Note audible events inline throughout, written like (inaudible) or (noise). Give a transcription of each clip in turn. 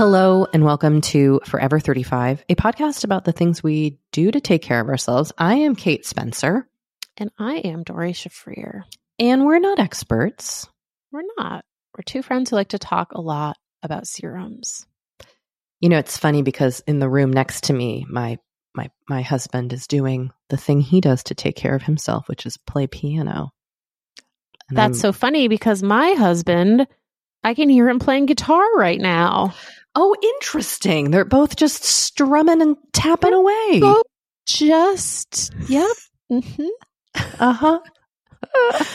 Hello and welcome to Forever 35, a podcast about the things we do to take care of ourselves. I am Kate Spencer. And I am Doree Shafrir. And we're not experts. We're not. We're two friends who like to talk a lot about serums. You know, it's funny because in the room next to me, my my my husband is doing the thing he does to take care of himself, which is play piano. And That's I'm, so funny because my husband, I can hear him playing guitar right now. Oh, interesting. They're both just strumming and tapping They're away. Both just, yep. Mm-hmm. Uh huh.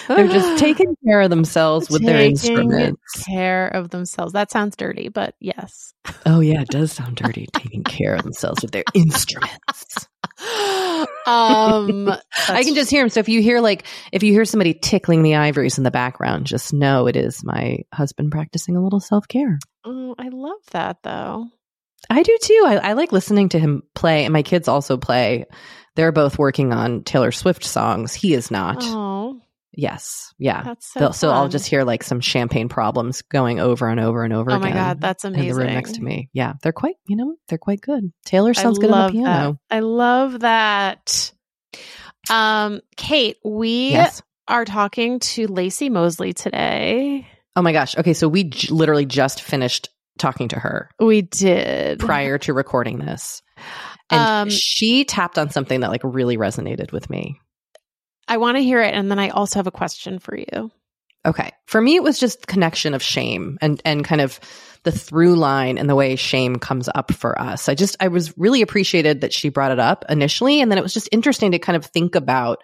They're just (sighs) taking care of themselves with taking their instruments. Taking care of themselves. That sounds dirty, but yes. Oh yeah, it does sound dirty. taking care of themselves with their instruments. (gasps) um, (laughs) I can just hear him. So if you hear like if you hear somebody tickling the ivories in the background, just know it is my husband practicing a little self care. Oh, I love that though. I do too. I, I like listening to him play, and my kids also play. They're both working on Taylor Swift songs. He is not. Oh. Yes. Yeah. That's so, so I'll just hear like some champagne problems going over and over and over oh again. Oh my God. That's amazing. In the room next to me. Yeah. They're quite, you know, they're quite good. Taylor sounds good on the piano. That. I love that. Um, Kate, we yes. are talking to Laci Mosley today. Oh my gosh. Okay. So we j- literally just finished talking to her. We did. Prior to recording this. And um, she tapped on something that like really resonated with me. I want to hear it. And then I also have a question for you. Okay. For me, it was just connection of shame and, and kind of the through line and the way shame comes up for us. I just, I was really appreciated that she brought it up initially. And then it was just interesting to kind of think about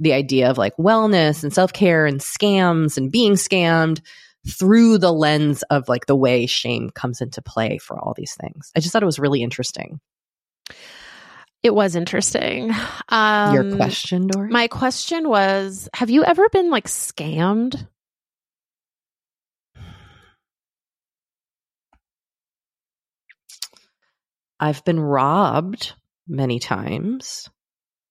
the idea of like wellness and self care and scams and being scammed through the lens of like the way shame comes into play for all these things. I just thought it was really interesting. It was interesting. Um, Your question, Doree? My question was Have you ever been like scammed? I've been robbed many times.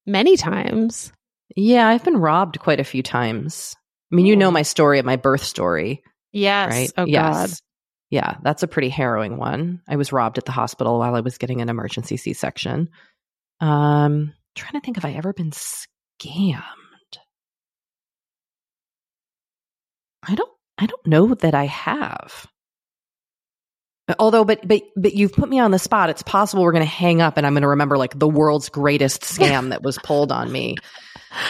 Many times? Yeah, I've been robbed quite a few times. I mean, you know my story, my birth story. Yes. Right? Oh, yes. God. Yeah, that's a pretty harrowing one. I was robbed at the hospital while I was getting an emergency C section. Um, trying to think if I ever been scammed. I don't I don't know that I have. Although, but but but you've put me on the spot. It's possible we're going to hang up, and I'm going to remember like the world's greatest scam that was pulled on me.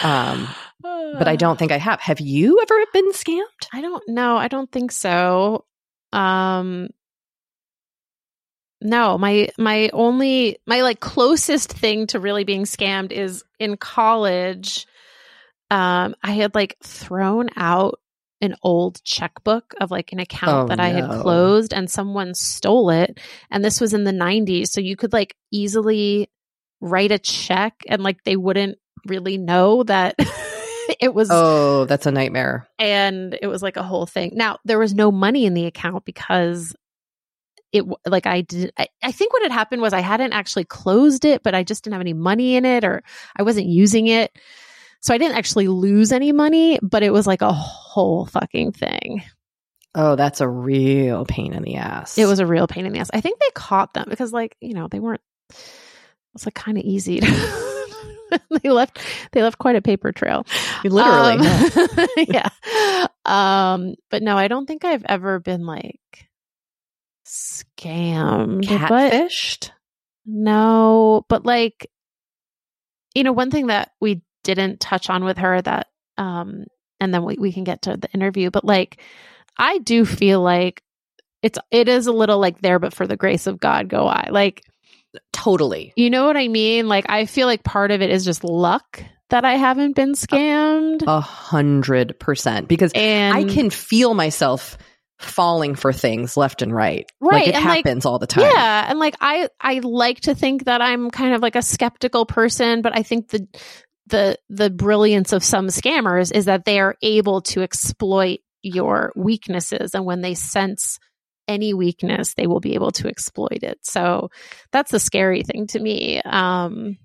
Um, but I don't think I have. Have you ever been scammed? I don't know. I don't think so. Um, no, my my only my like closest thing to really being scammed is in college. Um, I had like thrown out an old checkbook of like an account oh, that I had closed and someone stole it. And this was in the 90s. So you could like easily write a check and like they wouldn't really know that (laughs) it was Oh, that's a nightmare. And it was like a whole thing. Now, there was no money in the account because it like I did I, I think what had happened was I hadn't actually closed it, but I just didn't have any money in it or I wasn't using it. So I didn't actually lose any money, but it was like a whole fucking thing. Oh, that's a real pain in the ass. It was a real pain in the ass. I think they caught them because like, you know, they weren't it's like kind of easy to (laughs) they left they left quite a paper trail. Literally. Um, yeah. (laughs) Um but no, I don't think I've ever been like scammed. Catfished? No, but like, you know, one thing that we didn't touch on with her that, um, and then we, we can get to the interview, but like, I do feel like it's, it is a little like there, but for the grace of God go I. Like, Totally. you know what I mean? Like, I feel like part of it is just luck that I haven't been scammed. A hundred percent. Because and I can feel myself falling for things left and right. Right, Like it and, like, happens all the time. Yeah, and like I I like to think that I'm kind of like a skeptical person, but I think the the the brilliance of some scammers is that they are able to exploit your weaknesses and when they sense any weakness, they will be able to exploit it. So that's the scary thing to me. Um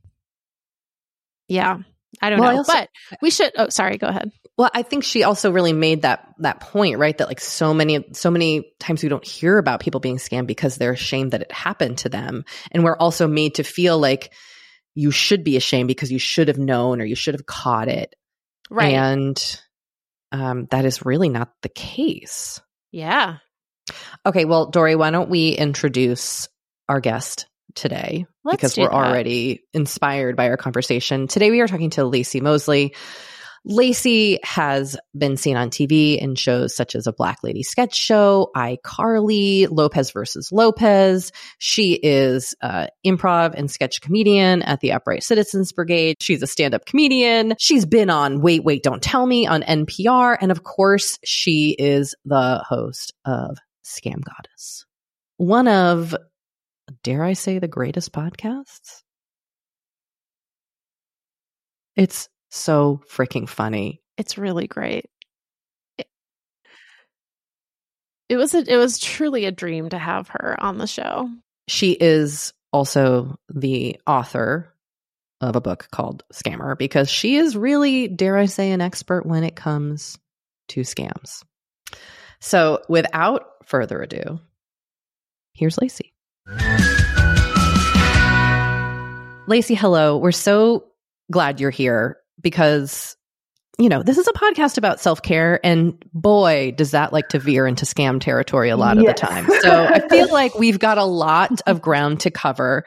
yeah. I don't Well, I know. also- but we should oh sorry, go ahead. Well, I think she also really made that that point, right? That like so many so many times we don't hear about people being scammed because they're ashamed that it happened to them. And we're also made to feel like you should be ashamed because you should have known or you should have caught it. Right. And um, that is really not the case. yeah. Okay, well, Doree, why don't we introduce our guest today? Let's because we're that. already inspired by our conversation. Today we are talking to Laci Mosley. Laci has been seen on TV in shows such as a Black Lady sketch show, iCarly, Lopez versus Lopez. She is uh, improv and sketch comedian at the Upright Citizens Brigade. She's a stand-up comedian. She's been on Wait, Wait, Don't Tell Me on NPR. And of course, she is the host of Scam Goddess. One of, dare I say, the greatest podcasts? It's so freaking funny. It's really great. It, it was a, it was truly a dream to have her on the show. She is also the author of a book called Scammer because she is really, dare I say, an expert when it comes to scams. So, without further ado, here's Laci. Laci, hello. We're so glad you're here because, you know, this is a podcast about self care, and boy, does that like to veer into scam territory a lot of Yes. the time. So I feel (laughs) like we've got a lot of ground to cover.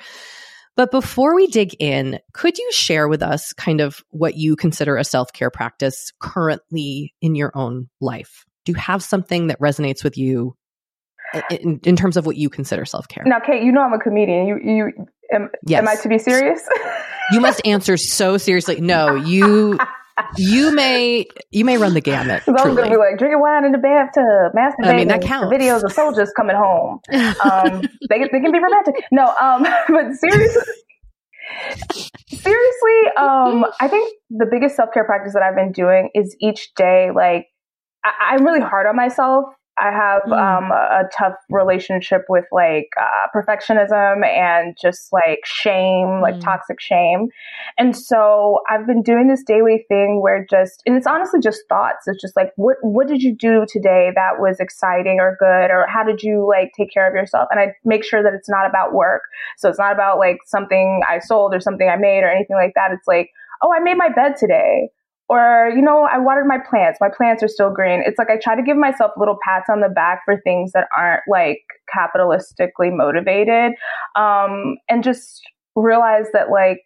But before we dig in, could you share with us kind of what you consider a self care practice currently in your own life? Do you have something that resonates with you in, in terms of what you consider self care? Now, Kate, you know I'm a comedian. You, you, am, Yes. am I to be serious? (laughs) You must answer so seriously. No, you you may you may run the gamut. (laughs) 'Cause I was Truly. gonna be like drinking wine in the bathtub, masturbating. I mean, that counts. Videos of soldiers coming home. (laughs) Um, they they can be romantic. No, um, but seriously, seriously, um, I think the biggest self care practice that I've been doing is each day. Like, I, I'm really hard on myself. I have Mm. um, a, a tough relationship with like uh, perfectionism and just like shame, like Mm. toxic shame. And so I've been doing this daily thing where just, and it's honestly just thoughts. It's just like, what, what did you do today that was exciting or good? Or how did you like take care of yourself? And I make sure that it's not about work. So it's not about like something I sold or something I made or anything like that. It's like, oh, I made my bed today. Or, you know, I watered my plants. My plants are still green. It's like I try to give myself little pats on the back for things that aren't like capitalistically motivated. Um, and just realize that like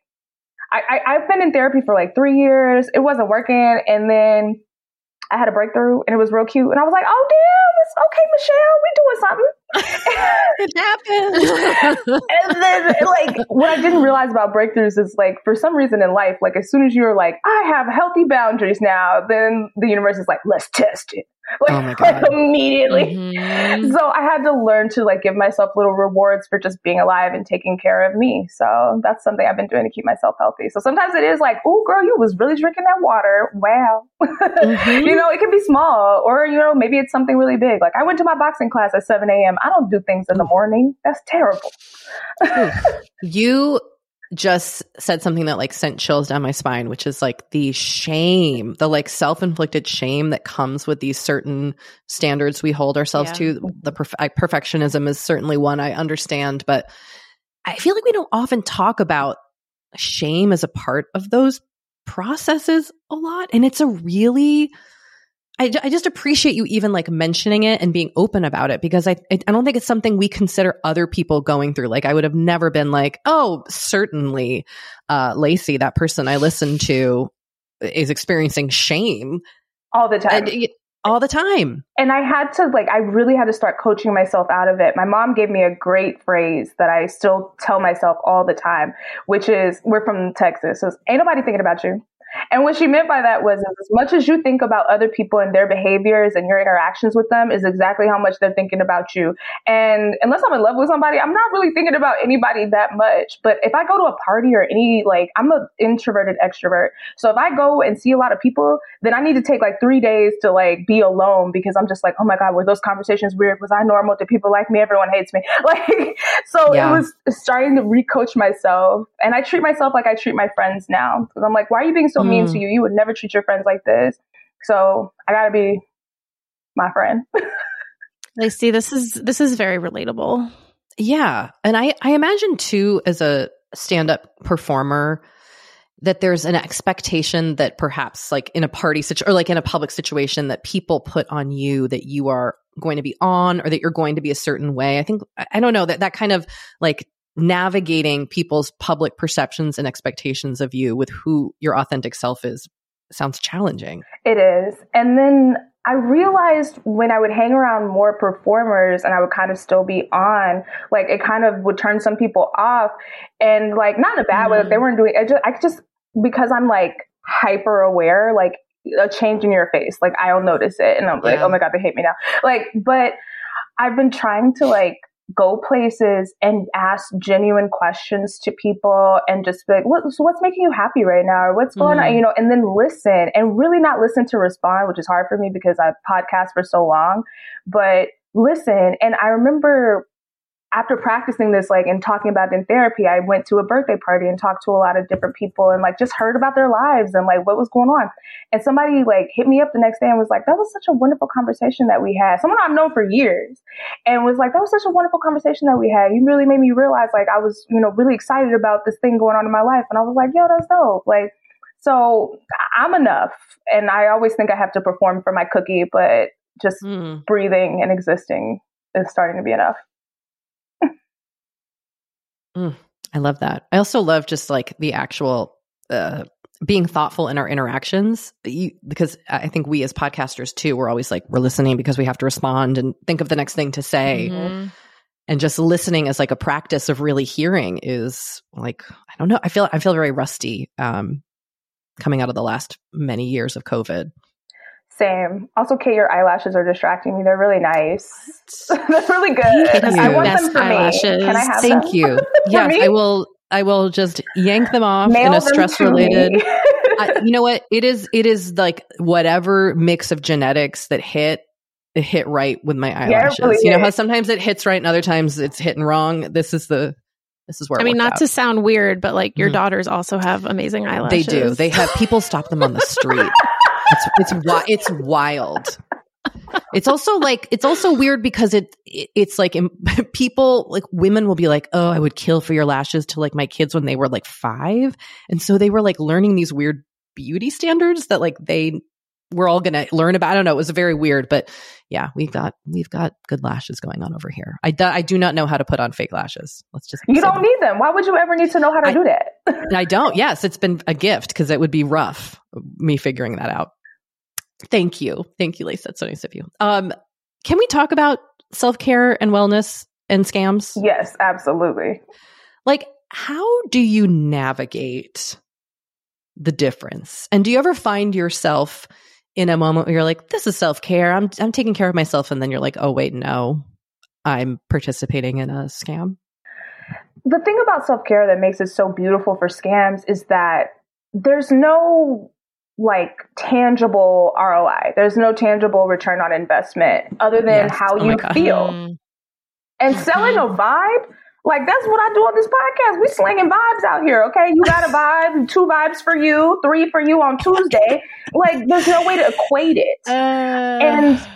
I, I, I've been in therapy for like three years. It wasn't working. And then I had a breakthrough and it was real cute. And I was like, oh, damn, it's okay, Michelle. We doing something. It happened. and then like what I didn't realize about breakthroughs is like for some reason in life, like as soon as you're like, I have healthy boundaries now, then the universe is like, let's test it. (laughs) Like, Oh my God. like immediately. Mhm. So I had to learn to like give myself little rewards for just being alive and taking care of me. So that's something I've been doing to keep myself healthy. So sometimes it is like, oh girl, you was really drinking that water. Wow. (laughs) Mhm. you know, it can be small or, you know, maybe it's something really big. Like I went to my boxing class at 7 a.m. I don't do things in the morning. That's terrible. (laughs) you just said something that like sent chills down my spine, which is like the shame, the like self-inflicted shame that comes with these certain standards we hold ourselves Yeah. to. The perf- I- perfectionism is certainly one I understand, but I feel like we don't often talk about shame as a part of those processes a lot, and it's a really I, I just appreciate you even like mentioning it and being open about it because I, I don't think it's something we consider other people going through. Like I would have never been like, oh, certainly, uh, Laci, that person I listened to is experiencing shame all the time. And, all the time. And I had to like I really had to start coaching myself out of it. My mom gave me a great phrase that I still tell myself all the time, which is we're from Texas. So ain't nobody thinking about you. And what she meant by that was as much as you think about other people and their behaviors and your interactions with them is exactly how much they're thinking about you. And unless I'm in love with somebody, I'm not really thinking about anybody that much. But if I go to a party or any, like, I'm an introverted extrovert. So if I go and see a lot of people, then I need to take like three days to like be alone because I'm just like, oh my God, were those conversations weird? Was I normal? Do people like me? Everyone hates me. (laughs) Like, so yeah. it was starting to recoach myself. And I treat myself like I treat my friends now. Because I'm like, why are you being so mean to mm. you. You would never treat your friends like this. So I gotta be my friend. (laughs) Laci, this is this is very relatable. Yeah. And I, I imagine too, as a stand up performer, that there's an expectation that perhaps like in a party situation or like in a public situation that people put on you that you are going to be on or that you're going to be a certain way. I think, I don't know that that kind of like navigating people's public perceptions and expectations of you with who your authentic self is sounds challenging. It is. And then I realized when I would hang around more performers and I would kind of still be on, like it kind of would turn some people off and like not in a bad mm-hmm. way if they mm-hmm. weren't doing I just I just because I'm like hyper aware, like a change in your face, like I'll notice it and I'm yeah. like, oh my God, they hate me now. Like, but I've been trying to like go places and ask genuine questions to people and just be like, what, so what's making you happy right now? Or what's going mm-hmm. on? You know, and then listen and really not listen to respond, which is hard for me because I've podcast for so long, but listen. And I remember after practicing this, like, and talking about it in therapy, I went to a birthday party and talked to a lot of different people and like just heard about their lives and like what was going on. And somebody like hit me up the next day and was like, that was such a wonderful conversation that we had. Someone I've known for years and was like, that was such a wonderful conversation that we had. You really made me realize like I was, you know, really excited about this thing going on in my life. And I was like, yo, that's dope. Like, so I'm enough. And I always think I have to perform for my cookie, but just mm. breathing and existing is starting to be enough. Mm, I love that. I also love just like the actual uh, being thoughtful in our interactions you, because I think we as podcasters too, we're always like, we're listening because we have to respond and think of the next thing to say. Mm-hmm. And just listening as like a practice of really hearing is like, I don't know. I feel, I feel very rusty, um, coming out of the last many years of COVID. Same. Also, Kate, your eyelashes are distracting me. They're really nice. (laughs) They're really good. I want Best them for eyelashes. me. Can I have Thank them? you. (laughs) yes, I will. I will just yank them off Mail in a stress related. (laughs) I, you know what? It is. It is like whatever mix of genetics that hit it hit right with my eyelashes. Yeah, really you know how sometimes it hits right and other times it's hitting wrong. This is the this is where I mean, not out. to sound weird, but like your mm-hmm. daughters also have amazing eyelashes. They do. They have people stop them on the street. It's it's it's wild. It's also like it's also weird because it, it it's like (laughs) people like women will be like, "Oh, I would kill for your lashes" to like my kids when they were like 5. And so they were like learning these weird beauty standards that like they we're all going to learn about. I don't know. It was very weird, but yeah, we've got we've got good lashes going on over here. I do, I do not know how to put on fake lashes. Let's just you don't need them. Why would you ever need to know how to I, do that? I don't. Yes, it's been a gift because it would be rough me figuring that out. Thank you, thank you, Lisa. That's so nice of you. Um, can we talk about self care and wellness and scams? Yes, absolutely. Like, how do you navigate the difference? And do you ever find yourself in a moment where you're like, this is self care. I'm I'm taking care of myself, and then you're like, oh wait, no, I'm participating in a scam. The thing about self care that makes it so beautiful for scams is that there's no like tangible ROI. There's no tangible return on investment other than yes. how oh you feel. Mm. And selling a vibe like that's what I do on this podcast. We slinging vibes out here, okay? You got a (laughs) vibe, two vibes for you, three for you on Tuesday. Like there's no way to equate it. Uh... And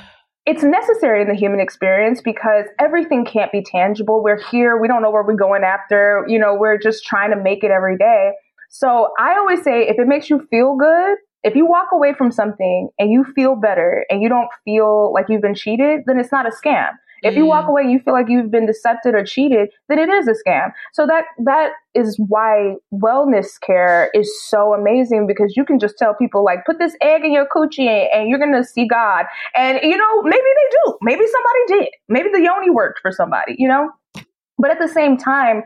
it's necessary in the human experience because everything can't be tangible. We're here, we don't know where we're going after, you know, we're just trying to make it every day. So I always say if it makes you feel good If you walk away from something and you feel better and you don't feel like you've been cheated, then it's not a scam. If you walk Mm. away and you feel like you've been decepted or cheated, then it is a scam. So that that is why wellness care is so amazing because you can just tell people like put this egg in your coochie and, and you're gonna see God. And you know, maybe they do. Maybe somebody did. Maybe the yoni worked for somebody, you know? But at the same time,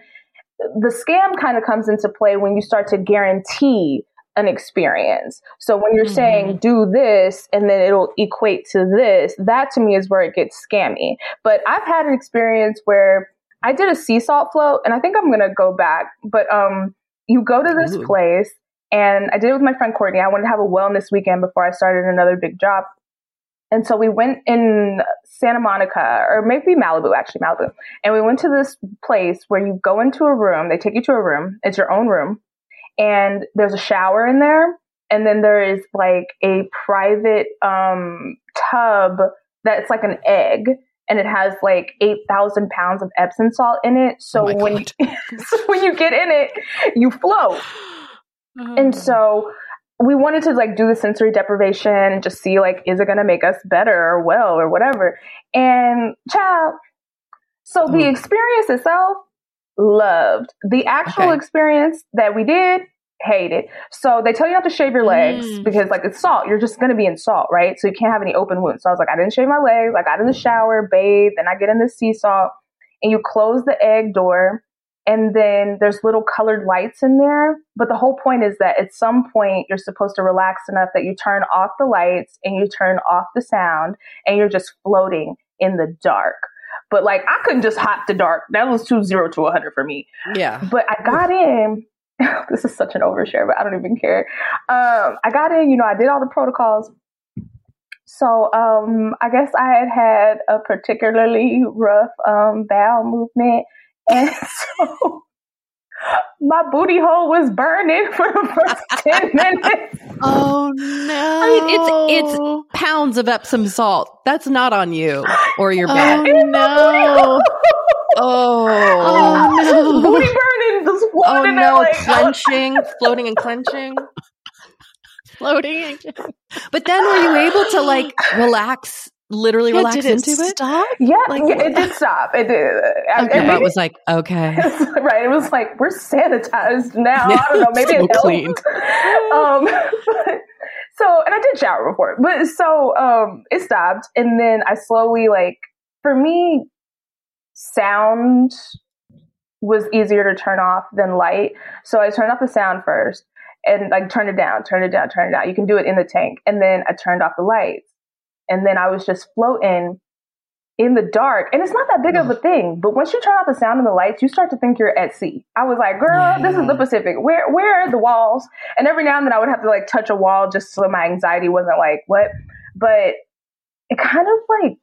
the scam kind of comes into play when you start to guarantee an experience. So when you're Mhm. saying do this and then it'll equate to this, that to me is where it gets scammy. But I've had an experience where I did a sea salt float and I think I'm going to go back, but um you go to this Ooh. place and I did it with my friend Courtney. I wanted to have a wellness weekend before I started another big job. And so we went in Santa Monica or maybe Malibu, actually Malibu. And we went to this place where you go into a room, they take you to a room, it's your own room, and there's a shower in there. And then there is like a private um, tub that's like an egg and it has like 8,000 pounds of Epsom salt in it. So Oh when, you, (laughs) so when you get in it, you float. (gasps) And so we wanted to like do the sensory deprivation and just see like, is it going to make us better or well or whatever? And child, so the Oh. experience itself, loved. The actual Okay. experience that we did, hated. So they tell you not to shave your legs Mm. because like it's salt. You're just going to be in salt, right? So you can't have any open wounds. So I was like, I didn't shave my legs. I got in the shower, bathed, and I get in the sea salt and you close the egg door and then there's little colored lights in there. But the whole point is that at some point you're supposed to relax enough that you turn off the lights and you turn off the sound and you're just floating in the dark. But like I couldn't just hop the dark. That was too zero to hundred for me. Yeah. But I got in. (laughs) this is such an overshare, but I don't even care. Um, I got in. You know, I did all the protocols. So um, I guess I had had a particularly rough um, bowel movement, (laughs) and so my booty hole was burning (laughs) for the first ten minutes. Oh no! I mean, it's- it's- Pounds of Epsom salt. That's not on you or your Oh back. no! (laughs) Oh. Oh no! booty burning, just Oh floating in no, like (laughs) clenching, floating and clenching. Floating. But then were you able to like relax, literally Yeah, relax did into it? stop? Yeah, Like- yeah, it did stop. It did. I- Your and butt was like, okay. (laughs) right. It was like we're sanitized now. I don't know. Maybe so it clean. um, but, so, and I did shower before, but so um, it stopped, and then I slowly like for me, sound was easier to turn off than light. So I turned off the sound first, and like turn it down, turn it down, turn it down. You can do it in the tank, and then I turned off the lights, and then I was just floating in the dark. And it's not that big of a thing, but once you turn off the sound and the lights, you start to think you're at sea. I was like, girl, this is the Pacific. Where where are the walls? And every now and then I would have to like touch a wall just so my anxiety wasn't like, what? But it kind of like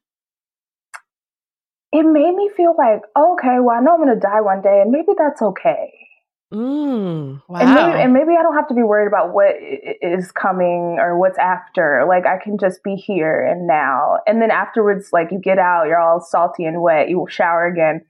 it made me feel like, okay, well, I know I'm gonna die one day, and maybe that's okay. Mm. Wow. And maybe, and maybe I don't have to be worried about what is coming or what's after. Like I can just be here and now. And then afterwards, like you get out, you're all salty and wet. You shower again,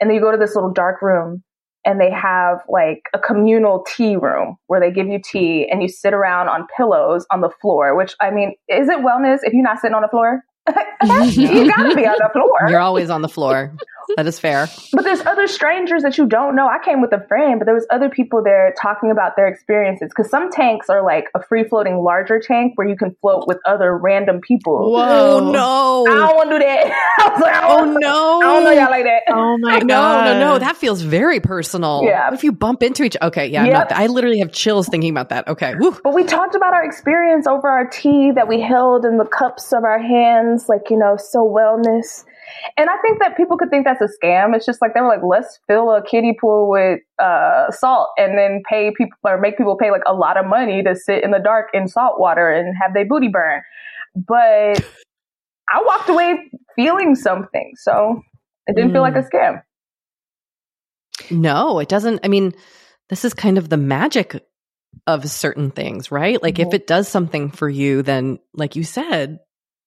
and then you go to this little dark room, and they have like a communal tea room where they give you tea, and you sit around on pillows on the floor. Which I mean, is it wellness if you're not sitting on the floor? (laughs) you gotta be on the floor. You're always on the floor. (laughs) That is fair. But there's other strangers that you don't know. I came with a friend, but there was other people there talking about their experiences. Because some tanks are like a free floating larger tank where you can float with other random people. Whoa! Oh no. I don't want to do that. (laughs) I was like, I Oh don't, no. I don't know y'all like that. Oh (laughs) my no, god! no, no. no! That feels very personal. Yeah. What if you bump into each Okay, yeah. I'm Yep. not, I literally have chills thinking about that. Okay. Woo. But we talked about our experience over our tea that we held in the cups of our hands, like, you know, so wellness. And I think that people could think that's a scam. It's just like they were like, let's fill a kiddie pool with uh, salt and then pay people or make people pay like a lot of money to sit in the dark in salt water and have their booty burn. But I walked away feeling something. So it didn't feel like a scam. No, it doesn't. I mean, this is kind of the magic of certain things, right? Like if Mhm. it does something for you, then like you said,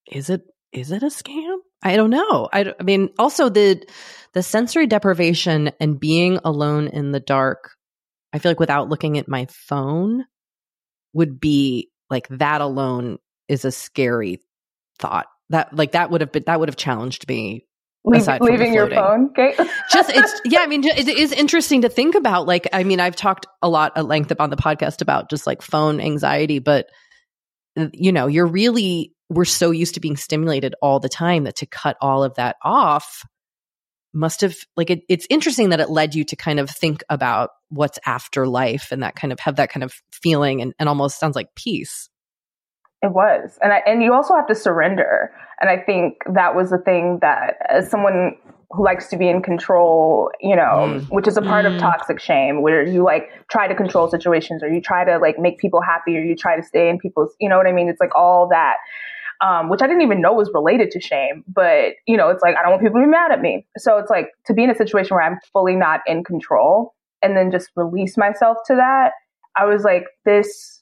is it is it a scam? I don't know. I, I mean, also the the sensory deprivation and being alone in the dark. I feel like without looking at my phone would be like that alone is a scary thought. That like that would have been that would have challenged me Leave, leaving your phone, okay? just it's (laughs) yeah. I mean, it is interesting to think about. Like, I mean, I've talked a lot at length on the podcast about just like phone anxiety, but you know, you're really we're so used to being stimulated all the time that to cut all of that off must have like it, it's interesting that it led you to kind of think about what's after life and that kind of have that kind of feeling and, and almost sounds like peace it was. And I, and you also have to surrender. And I think that was the thing that as someone who likes to be in control, you know, mm. which is a part mm. of toxic shame where you like try to control situations or you try to like make people happy or you try to stay in people's, you know what I mean? It's like all that. Um, which I didn't even know was related to shame, but you know, it's like I don't want people to be mad at me. So it's like to be in a situation where I'm fully not in control and then just release myself to that. I was like, this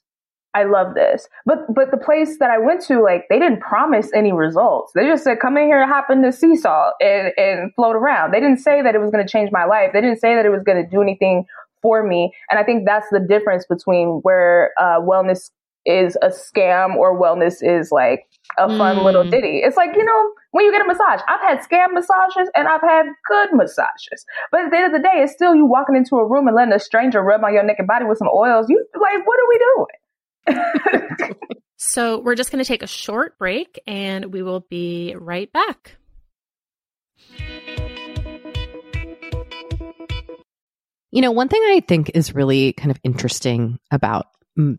I love this. But but the place that I went to, like they didn't promise any results. They just said, come in here, hop in the seesaw and, and float around. They didn't say that it was gonna change my life. They didn't say that it was gonna do anything for me. And I think that's the difference between where uh, wellness is a scam or wellness is like a fun mm. little ditty. It's like, you know, when you get a massage, I've had scam massages and I've had good massages. But at the end of the day, it's still you walking into a room and letting a stranger rub on your naked body with some oils. You like, what are we doing? so we're just going to take a short break and we will be right back. You know, one thing I think is really kind of interesting about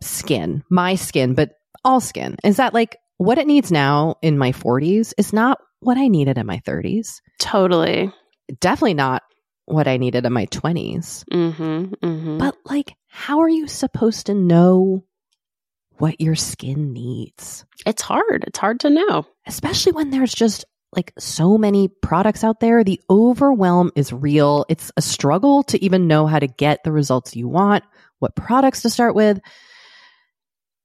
skin, my skin, but all skin, is that like what it needs now in my 40s is not what I needed in my 30s. Totally. Definitely not what I needed in my 20s. Mm-hmm, mm-hmm. But like, how are you supposed to know what your skin needs. It's hard. It's hard to know, especially when there's just like so many products out there. The overwhelm is real. It's a struggle to even know how to get the results you want, what products to start with.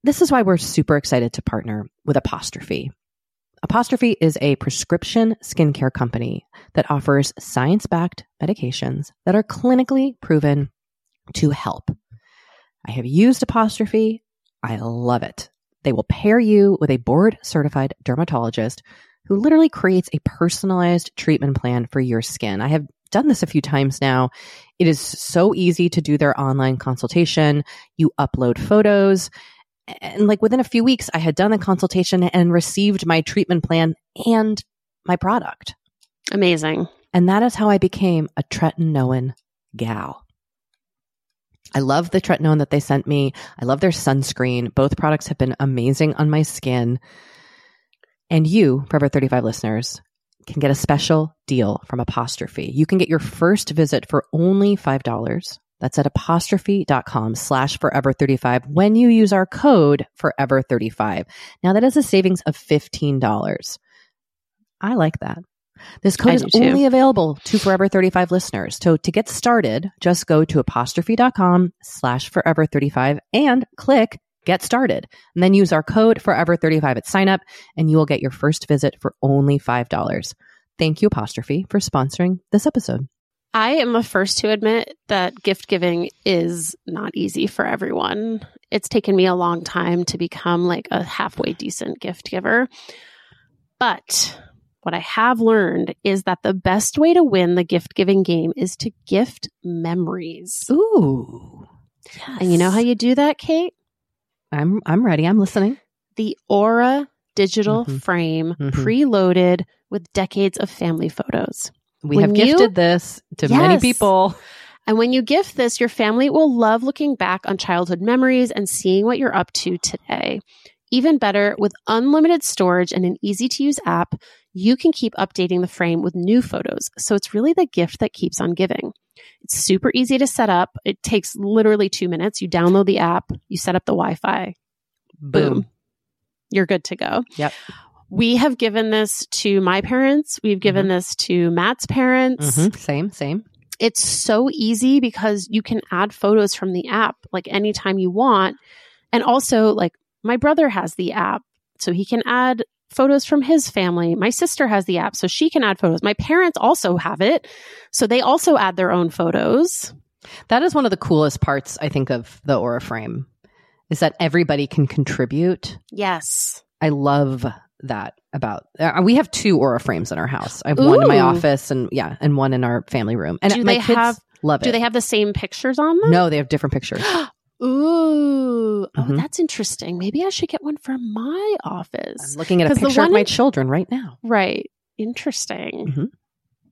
This is why we're super excited to partner with Apostrophe. Apostrophe is a prescription skincare company that offers science backed medications that are clinically proven to help. I have used Apostrophe. I love it. They will pair you with a board certified dermatologist who literally creates a personalized treatment plan for your skin. I have done this a few times now. It is so easy to do their online consultation. You upload photos. And like within a few weeks, I had done the consultation and received my treatment plan and my product. Amazing. And that is how I became a tretinoin gal. I love the tretinoin that they sent me. I love their sunscreen. Both products have been amazing on my skin. And you, Forever 35 listeners, can get a special deal from Apostrophe. You can get your first visit for only $5. That's at apostrophe.com slash forever 35 when you use our code forever 35. Now that is a savings of $15. I like that. This code is only available to Forever 35 listeners. So to get started, just go to apostrophe.com slash forever 35 and click get started. And then use our code forever 35 at sign up and you will get your first visit for only $5. Thank you, Apostrophe, for sponsoring this episode. I am the first to admit that gift giving is not easy for everyone. It's taken me a long time to become like a halfway decent gift giver. But what I have learned is that the best way to win the gift giving game is to gift memories. Ooh. Yes. And you know how you do that, Kate? I'm I'm ready. I'm listening. The Aura digital mm-hmm. frame mm-hmm. preloaded with decades of family photos. We when have gifted you, this to yes. many people. And when you gift this, your family will love looking back on childhood memories and seeing what you're up to today. Even better, with unlimited storage and an easy to use app, you can keep updating the frame with new photos. So it's really the gift that keeps on giving. It's super easy to set up. It takes literally two minutes. You download the app, you set up the Wi Fi. Boom. Boom. You're good to go. Yep. We have given this to my parents. We've given mm-hmm. this to Matt's parents. Mm-hmm. Same, same. It's so easy because you can add photos from the app like anytime you want. And also, like, my brother has the app, so he can add photos from his family. My sister has the app, so she can add photos. My parents also have it, so they also add their own photos. That is one of the coolest parts, I think, of the Aura frame is that everybody can contribute. Yes. I love that about uh, we have two aura frames in our house. I have one in my office and yeah, and one in our family room. And Do my they kids have- love it. Do they have the same pictures on them? No, they have different pictures. (gasps) Ooh. Oh, Mhm. that's interesting. Maybe I should get one for my office. I'm looking at a picture of my in- children right now. Right. Interesting. Mhm.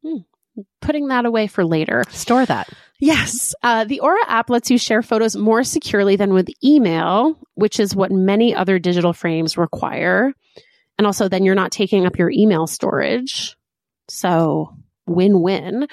Hmm. Putting that away for later. Store that. Yes. Uh, the Aura app lets you share photos more securely than with email, which is what many other digital frames require. And also, then you're not taking up your email storage. So, win win.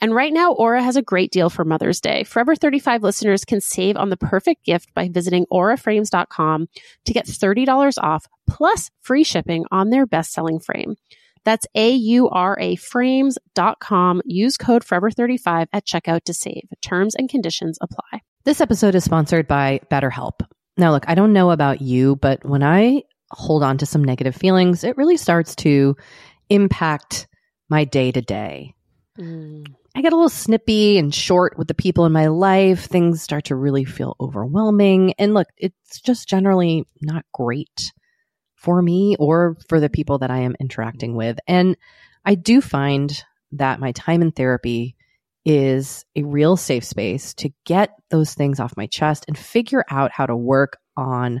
And right now, Aura has a great deal for Mother's Day. Forever 35 listeners can save on the perfect gift by visiting auraframes.com to get $30 off plus free shipping on their best selling frame. That's A U R A frames.com. Use code Forever35 at checkout to save. Terms and conditions apply. This episode is sponsored by BetterHelp. Now, look, I don't know about you, but when I hold on to some negative feelings, it really starts to impact my day to day. I get a little snippy and short with the people in my life. Things start to really feel overwhelming. And look, it's just generally not great for me or for the people that I am interacting with. And I do find that my time in therapy is a real safe space to get those things off my chest and figure out how to work on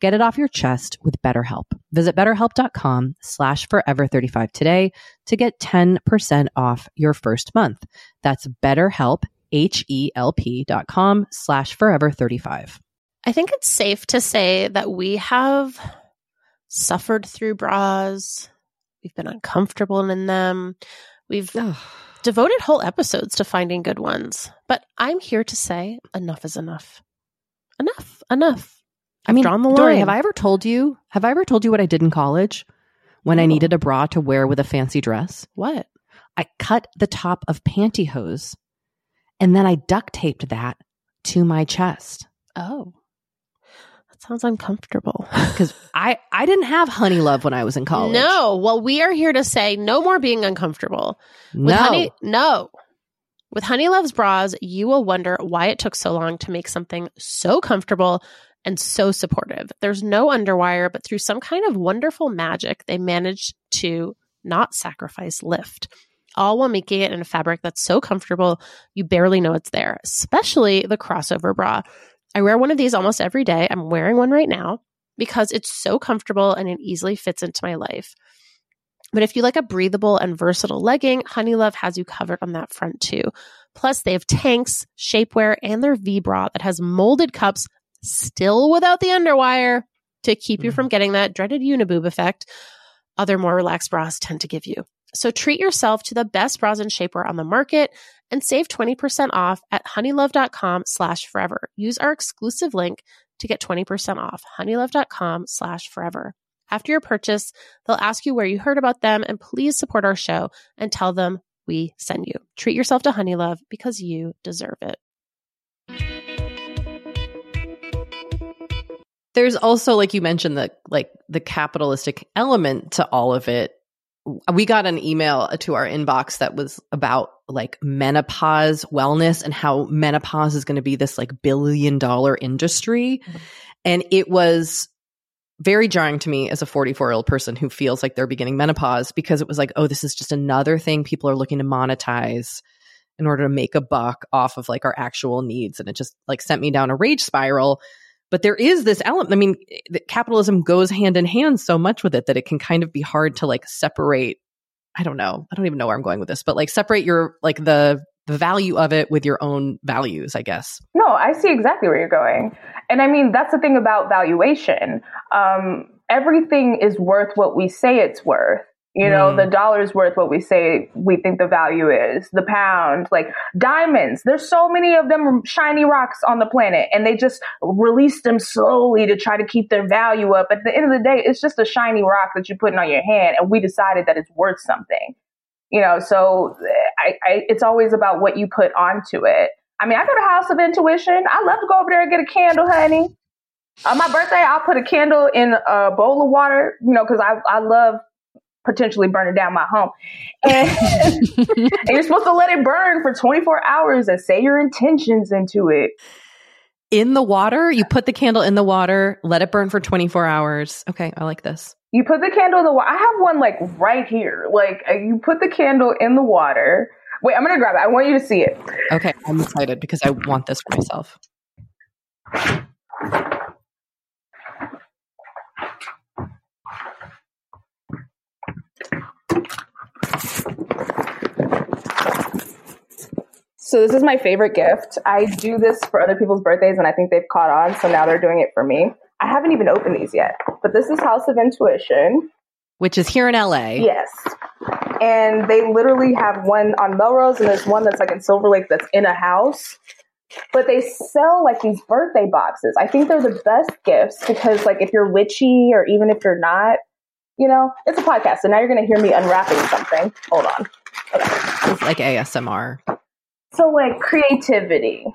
Get it off your chest with BetterHelp. Visit betterhelp.com slash forever35 today to get 10% off your first month. That's betterhelp, H-E-L-P dot com slash forever35. I think it's safe to say that we have suffered through bras. We've been uncomfortable in them. We've devoted whole episodes to finding good ones. But I'm here to say enough is enough. Enough. Enough. I mean, drawn the Doree, line. have I ever told you? Have I ever told you what I did in college when I needed a bra to wear with a fancy dress? What? I cut the top of pantyhose and then I duct taped that to my chest Oh. That sounds uncomfortable. (laughs) because I I didn't have Honeylove when I was in college. No. Well, we are here to say no more being uncomfortable. With no. Honey, no. With Honeylove's Bras, you will wonder why it took so long to make something so comfortable and so supportive. There's no underwire, but through some kind of wonderful magic, they managed to not sacrifice lift. All while making it in a fabric that's so comfortable, you barely know it's there, especially the crossover bra. I wear one of these almost every day. I'm wearing one right now because it's so comfortable and it easily fits into my life. But if you like a breathable and versatile legging, Honeylove has you covered on that front too. Plus, they have tanks, shapewear, and their V bra that has molded cups, still without the underwire, to keep you mm. from getting that dreaded uniboob effect other more relaxed bras tend to give you. So treat yourself to the best bras and shapewear on the market and save 20% off at honeylove.com slash forever. Use our exclusive link to get 20% off, honeylove.com slash forever. After your purchase, they'll ask you where you heard about them and please support our show and tell them we send you. Treat yourself to Honeylove because you deserve it. There's also, like you mentioned, the like the capitalistic element to all of it. We got an email to our inbox that was about like menopause wellness and how menopause is going to be this like billion dollar industry. Mm-hmm. And it was very jarring to me as a 44 year old person who feels like they're beginning menopause because it was like, oh, this is just another thing people are looking to monetize in order to make a buck off of like our actual needs. And it just like sent me down a rage spiral. But there is this element. I mean, capitalism goes hand in hand so much with it that it can kind of be hard to like separate I don't know. I don't even know where I'm going with this, but like separate your like the the value of it with your own values, I guess. No, I see exactly where you're going. And I mean, that's the thing about valuation. Um, everything is worth what we say it's worth. You know, mm. the dollar's worth what we say we think the value is. The pound, like diamonds. There's so many of them shiny rocks on the planet, and they just release them slowly to try to keep their value up. At the end of the day, it's just a shiny rock that you're putting on your hand, and we decided that it's worth something. You know, so I, I, it's always about what you put onto it. I mean, I go to House of Intuition. I love to go over there and get a candle, honey. On my birthday, I'll put a candle in a bowl of water, you know, because I, I love potentially burning down my home. (laughs) And, and, you're supposed to let it burn for 24 hours and say your intentions into it. In the water? You put the candle in the water, let it burn for 24 hours. Okay, I like this. You put the candle in the water. I have one like right here. Like uh, you put the candle in the water. Wait, I'm going to grab it. I want you to see it. Okay, I'm excited because I want this for myself. So this is my favorite gift. I do this for other people's birthdays and I think they've caught on, so now they're doing it for me. I haven't even opened these yet, but this is House of Intuition. Which is here in LA. Yes. And they literally have one on Melrose and there's one that's like in Silver Lake that's in a house. But they sell like these birthday boxes. I think they're the best gifts because like if you're witchy or even if you're not, you know, it's a podcast. So now you're going to hear me unwrapping something. Hold on. Okay. It's like ASMR. So, like creativity.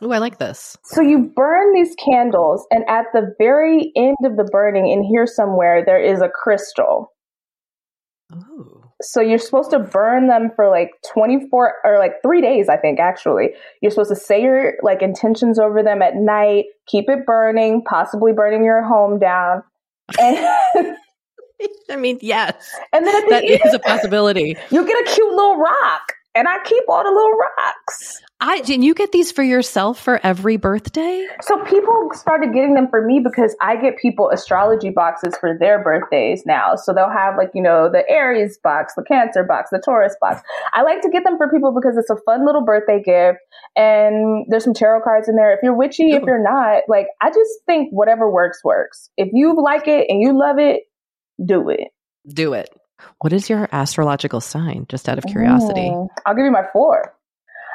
Oh, I like this. So, you burn these candles, and at the very end of the burning, in here somewhere, there is a crystal. Oh. So, you're supposed to burn them for like 24 or like three days, I think, actually. You're supposed to say your like intentions over them at night, keep it burning, possibly burning your home down. And (laughs) (laughs) I mean, yes. And then that the is a possibility. You get a cute little rock and I keep all the little rocks. I and you get these for yourself for every birthday? So people started getting them for me because I get people astrology boxes for their birthdays now. So they'll have like, you know, the Aries box, the Cancer box, the Taurus box. I like to get them for people because it's a fun little birthday gift and there's some tarot cards in there. If you're witchy, if you're not, like I just think whatever works works. If you like it and you love it, do it. Do it. What is your astrological sign? Just out of curiosity. Mm, I'll give you my four.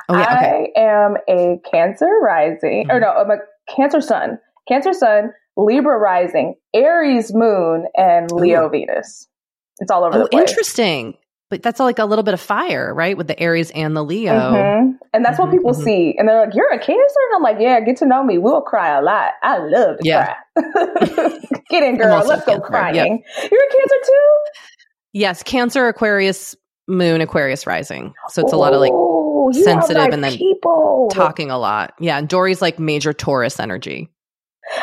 Oh, yeah, okay. I am a Cancer rising, mm-hmm. or no, I'm a Cancer sun, Cancer sun, Libra rising, Aries moon, and Leo Ooh. Venus. It's all over oh, the place. Interesting. But that's like a little bit of fire, right? With the Aries and the Leo. Mm-hmm. And that's mm-hmm, what people mm-hmm. see. And they're like, You're a Cancer? And I'm like, Yeah, get to know me. We'll cry a lot. I love to yeah. cry. (laughs) get in, girl. Let's go crying. Yep. You're a Cancer too? Yes, Cancer, Aquarius, Moon, Aquarius rising. So it's a lot of like sensitive and then people. talking a lot. Yeah, and Doree's like major Taurus energy.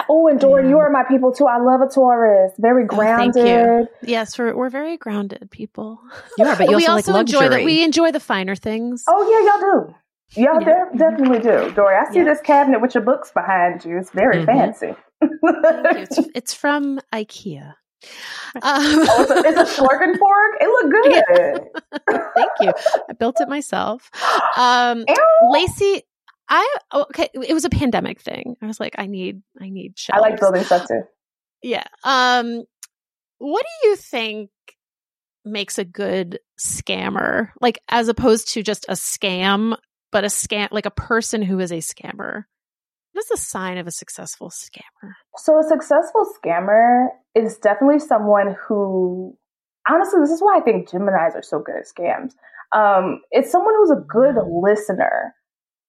Oh, and Doree, yeah. you are my people too. I love a Taurus. Very grounded. Oh, thank you. Yes, we're we're very grounded people. You are, but (laughs) you also, we also like enjoy the, we enjoy the finer things. Oh yeah, y'all do. Y'all yeah. de- definitely do, Doree. I see yeah. this cabinet with your books behind you. It's very mm-hmm. fancy. It's, (laughs) it's from IKEA. Um, oh, it's, a, it's a Schlurgenfork. It looked (laughs) good. (laughs) Thank you. I built it myself. Um, (gasps) Laci, I okay. It was a pandemic thing. I was like, I need, I need shelves. I like building stuff too. Yeah. Um, what do you think makes a good scammer? Like, as opposed to just a scam, but a scam, like a person who is a scammer. What is the sign of a successful scammer? So, a successful scammer is definitely someone who, honestly, this is why I think Geminis are so good at scams. Um, it's someone who's a good mm. listener.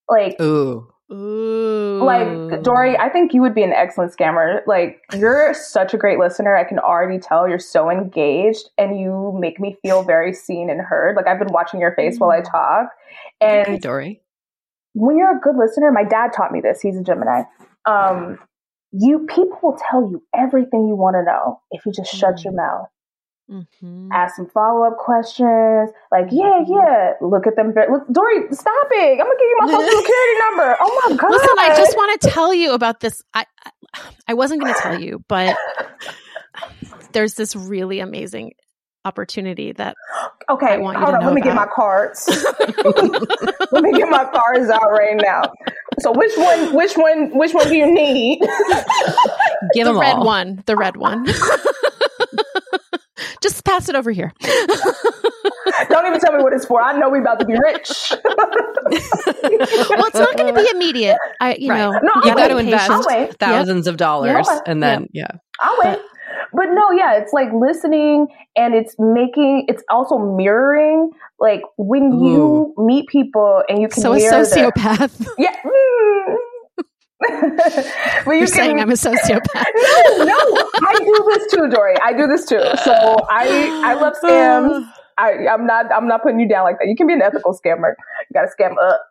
Like, ooh, ooh, like Doree, I think you would be an excellent scammer. Like, you're (laughs) such a great listener. I can already tell you're so engaged, and you make me feel very seen and heard. Like, I've been watching your face mm. while I mm. talk, and okay, Doree when you're a good listener, my dad taught me this. He's a Gemini. Um, you people will tell you everything you want to know if you just mm-hmm. shut your mm-hmm. mouth. Mm-hmm. Ask some follow up questions. Like, yeah, mm-hmm. yeah. Look at them. Look, Doree, stop it! I'm gonna give you my social (laughs) security number. Oh my god! Listen, I just want to tell you about this. I I wasn't gonna tell you, but (laughs) there's this really amazing opportunity that (gasps) okay I want you hold to on know let me get my cards (laughs) (laughs) let me get my cards out right now so which one which one which one do you need (laughs) Give the them red all. one, the red one. Just pass it over here. don't even tell me what it's for i know we're about to be rich well, it's not going to be immediate. I, you Right. know, No, you I'll got gotta invest patient. I'll thousands of dollars, Yeah. and then yeah, I'll wait. But no, yeah, it's like listening and it's making, it's also mirroring. Like when you meet people and you can So a mirror their- sociopath. (laughs) yeah. mm. (laughs) but you You're saying I'm a sociopath. (laughs) no, no, I do this too, Doree. I do this too. So I, I love (sighs) scams. I, I'm not, I'm not putting you down like that. You can be an ethical scammer. You got to scam up.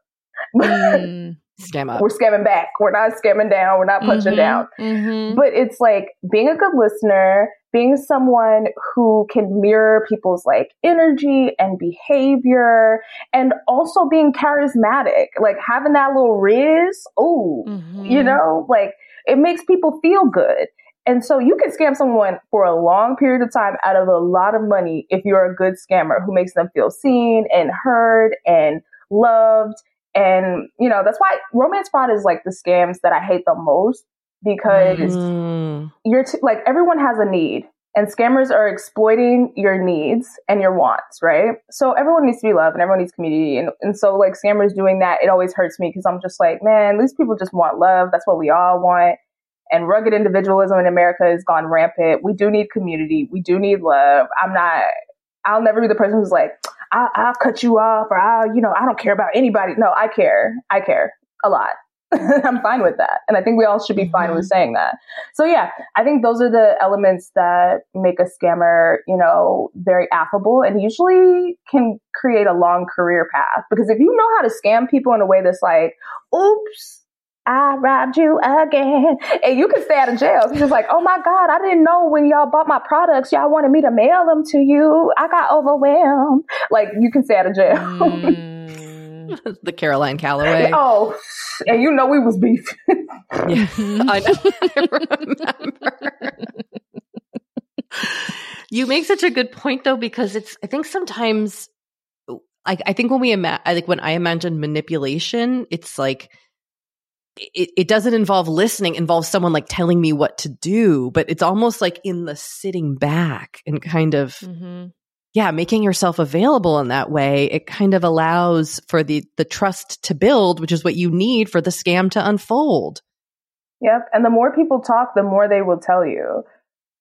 Mm, scam up. We're scamming back. We're not scamming down. We're not punching mhm, down. mhm. but it's like being a good listener being someone who can mirror people's like energy and behavior and also being charismatic like having that little riz oh Mhm. you know like it makes people feel good and so you can scam someone for a long period of time out of a lot of money if you're a good scammer who makes them feel seen and heard and loved and you know that's why romance fraud is like the scams that i hate the most because Mm. you're t- like everyone has a need and scammers are exploiting your needs and your wants right? So everyone needs to be loved and everyone needs community and, and so like scammers doing that it always hurts me because i'm just like man these people just want love. That's what we all want. And rugged individualism in america has gone rampant. We do need community. We do need love. I'm not i'll never be the person who's like I'll, I'll cut you off or i'll you know i don't care about anybody. No i care. I care a lot. (laughs) I'm fine with that. And i think we all should be fine with mm-hmm. saying that. So yeah, I think those are the elements that make a scammer, you know, very affable and usually can create a long career path. Because if you know how to scam people in a way that's like, oops, I robbed you again. And you can stay out of jail. It's just like, oh my God, I didn't know when y'all bought my products, y'all wanted me to mail them to you. I got overwhelmed. Like you can stay out of jail. Mm. (laughs) the Caroline Calloway. (laughs) oh, and you know we was beef. Yeah, I know. (laughs) I remember. you make such a good point though, because it's. I think sometimes, like, I think when we ima- I like when I imagine manipulation, it's like it, it doesn't involve listening; involves someone like telling me what to do. But it's almost like in the sitting back and kind of Mhm. yeah, making yourself available in that way, it kind of allows for the the trust to build, which is what you need for the scam to unfold. Yep. And the more people talk, the more they will tell you.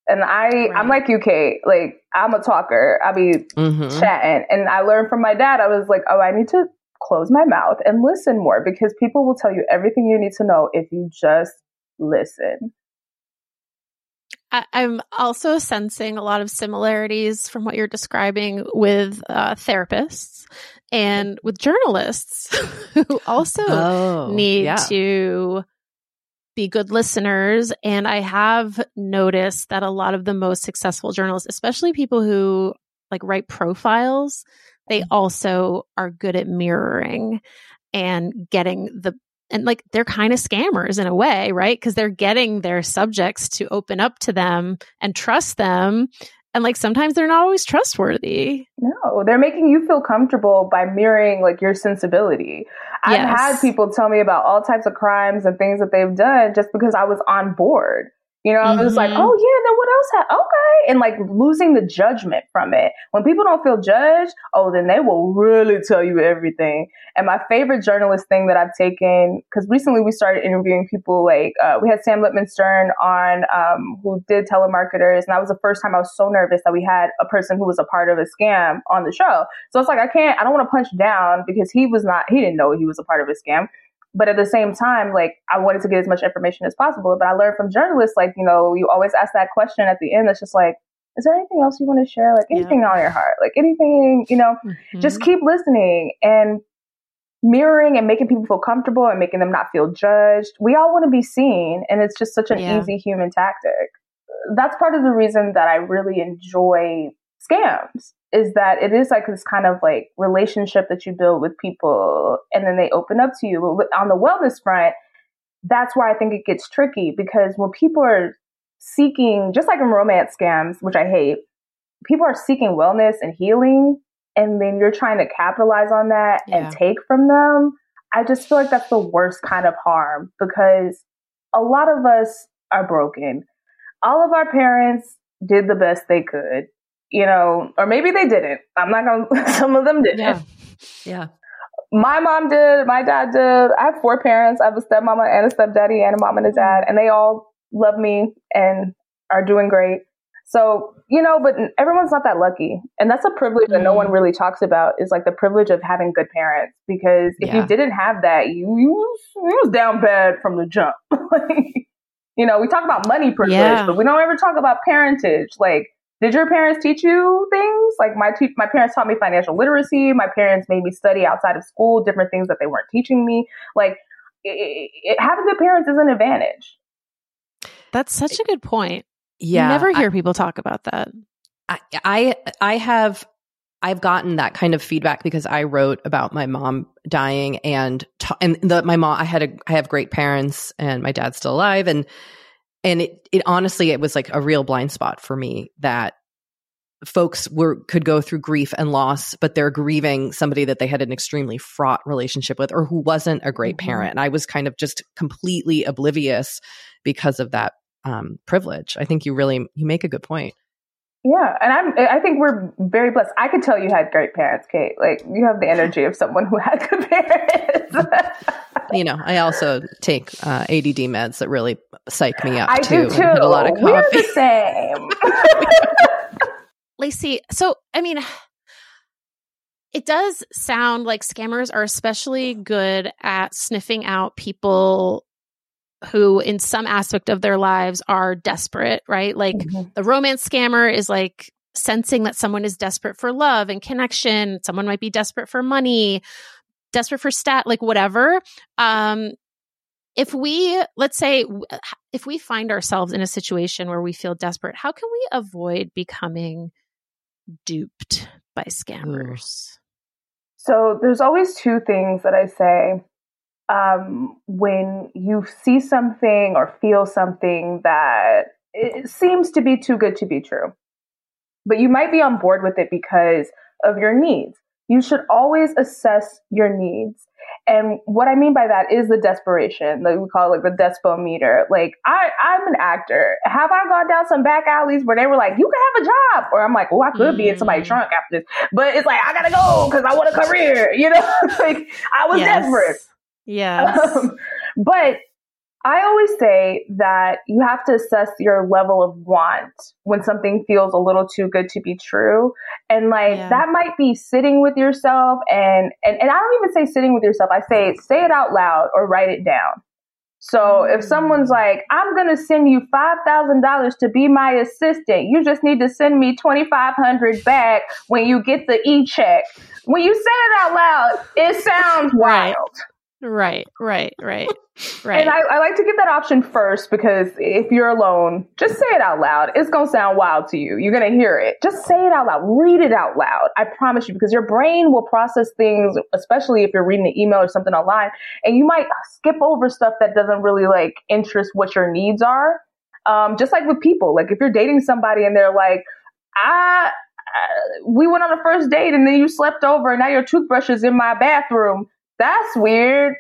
And I, I'm like you, Kate. Like I'm a talker. I'll be Mhm. chatting, and I learned from my dad. I was like, oh, I need to close my mouth and listen more because people will tell you everything you need to know if you just listen. I, I'm also sensing a lot of similarities from what you're describing with uh, therapists and with journalists (laughs) who also Oh, need yeah. to be good listeners. And I have noticed that a lot of the most successful journalists, especially people who like write profiles, they Mm-hmm. also are good at mirroring and getting the and like they're kind of scammers in a way, right? Because they're getting their subjects to open up to them and trust them. And like sometimes they're not always trustworthy. No, they're making you feel comfortable by mirroring like your sensibility. I've had people tell me about all types of crimes and things that they've done just because I was on board. You know, I was like, Mhm. oh yeah, then what else? Ha- okay, and like losing the judgment from it. When people don't feel judged, oh, then they will really tell you everything. And my favorite journalist thing that I've taken, because recently we started interviewing people like uh, we had Sam Lipman-Stern on, um, who did telemarketers, and that was the first time I was so nervous that we had a person who was a part of a scam on the show. So it's like I can't, I don't want to punch down because he was not, he didn't know he was a part of a scam. But at the same time, like I wanted to get as much information as possible. But I learned from journalists, like, you know, you always ask that question at the end that's just like, is there anything else you want to share? Like Yeah. anything on your heart? Like anything, you know, just Mhm. keep listening and mirroring and making people feel comfortable and making them not feel judged. We all want to be seen, and it's just such an Yeah. easy human tactic. That's part of the reason that I really enjoy scams is that it is like this kind of like relationship that you build with people and then they open up to you. But on the wellness front, that's where I think it gets tricky because when people are seeking, just like in romance scams, which I hate, people are seeking wellness and healing, and then you're trying to capitalize on that Yeah. and take from them. I just feel like that's the worst kind of harm because a lot of us are broken. All of our parents did the best they could, you know, or maybe they didn't. I'm not gonna. (laughs) Some of them didn't. Yeah. Yeah. My mom did. My dad did. I have four parents. I have a stepmama and a stepdaddy and a mom and a dad, and they all love me and are doing great. So you know, but everyone's not that lucky, and that's a privilege that no Mm. one really talks about. Is like the privilege of having good parents. Because if Yeah. you didn't have that, you you was, you was down bad from the jump. (laughs) like, you know, we talk about money privilege, Yeah. but we don't ever talk about parentage. Like, did your parents teach you things? Like my te- my parents taught me financial literacy. My parents made me study outside of school, different things that they weren't teaching me. Like, it, it, having good parents is an advantage. That's such a good point. Yeah. you never I- hear people talk about that. I, I I have I've gotten that kind of feedback because I wrote about my mom dying and t- and the my mom I had a I have great parents and my dad's still alive and and it it honestly it was like a real blind spot for me that folks were could go through grief and loss but they're grieving somebody that they had an extremely fraught relationship with or who wasn't a great Mhm. parent and I was kind of just completely oblivious because of that um, privilege. I think you really you make a good point. Yeah, and I'm. I think we're very blessed. I could tell you had great parents, Kate. Like you have the (laughs) energy of someone who had good parents. (laughs) you know, I also take uh, ADD meds that really psych me up I too. do too. a lot of We're coffee. the (laughs) same. Laci, so I mean, it does sound like scammers are especially good at sniffing out people who, in some aspect of their lives, are desperate, right? Like Mhm. the romance scammer is like sensing that someone is desperate for love and connection. Someone might be desperate for money, desperate for stat, like whatever. Um, if we, let's say, if we find ourselves in a situation where we feel desperate, how can we avoid becoming duped by scammers? So there's always two things that I say um, when you see something or feel something that it seems to be too good to be true, but you might be on board with it because of your needs. You should always assess your needs. And what I mean by that is the desperation. Like we call it like the despo meter. Like I, I'm an actor. Have I gone down some back alleys where they were like, "You can have a job," or I'm like, "Oh, I could be in somebody's Mm. trunk after this," but it's like I gotta go because I want a career. (laughs) You know, (laughs) like I was Yes. desperate. Yes. Um, (laughs) but I always say that you have to assess your level of want when something feels a little too good to be true. And like Yeah. that might be sitting with yourself and, and and I don't even say sitting with yourself. I say say it out loud or write it down. So if Mm. someone's like, I'm gonna send you five thousand dollars to be my assistant, you just need to send me twenty five hundred back when you get the e check. When you say it out loud, it sounds wild. right, right, right, right. (laughs) Right. and I, I like to give that option first because if you're alone, just say it out loud. It's going to sound wild to you. You're going to hear it. Just say it out loud. Read it out loud. I promise you, because your brain will process things, especially if you're reading an email or something online, and you might skip over stuff that doesn't really like interest what your needs are. Um, just like with people, like if you're dating somebody and they're like, I, uh, we went on a first date and then you slept over and now your toothbrush is in my bathroom. That's weird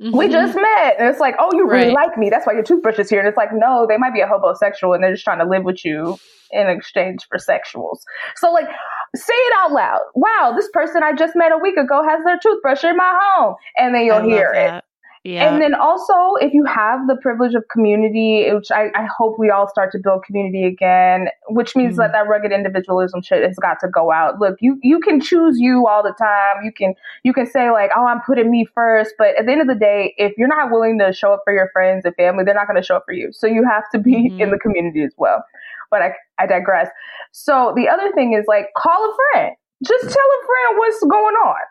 we Mhm. just met. And it's like, oh, you really Right. like me. That's why your toothbrush is here. And it's like, no, they might be a homosexual and they're just trying to live with you in exchange for sexuals. So like, say it out loud. Wow, this person I just met a week ago has their toothbrush in my home. And then I you'll love hear it. Yeah. And then also, if you have the privilege of community, which I, I hope we all start to build community again, which means Mhm. that that rugged individualism shit has got to go out. Look, you you can choose you all the time. You can you can say like, oh, I'm putting me first, but at the end of the day, if you're not willing to show up for your friends and family, they're not going to show up for you. So you have to be Mhm. in the community as well. But I I digress. So the other thing is like, call a friend. Just tell a friend what's going on.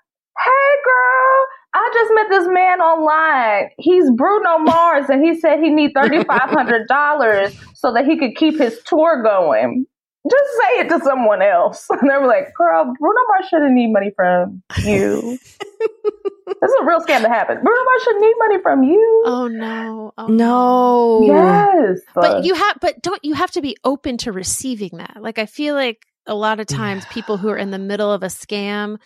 Hey, girl, I just met this man online. He's Bruno Mars, and he said he need thirty five hundred dollars (laughs) so that he could keep his tour going. Just say it to someone else. (laughs) And they were like, "Girl, Bruno Mars shouldn't need money from you. (laughs) this is a real scam to happen. Bruno Mars shouldn't need money from you. oh no. Oh, No. yes, But you have but don't you have to be open to receiving that. Like I feel like a lot of times (sighs) people who are in the middle of a scam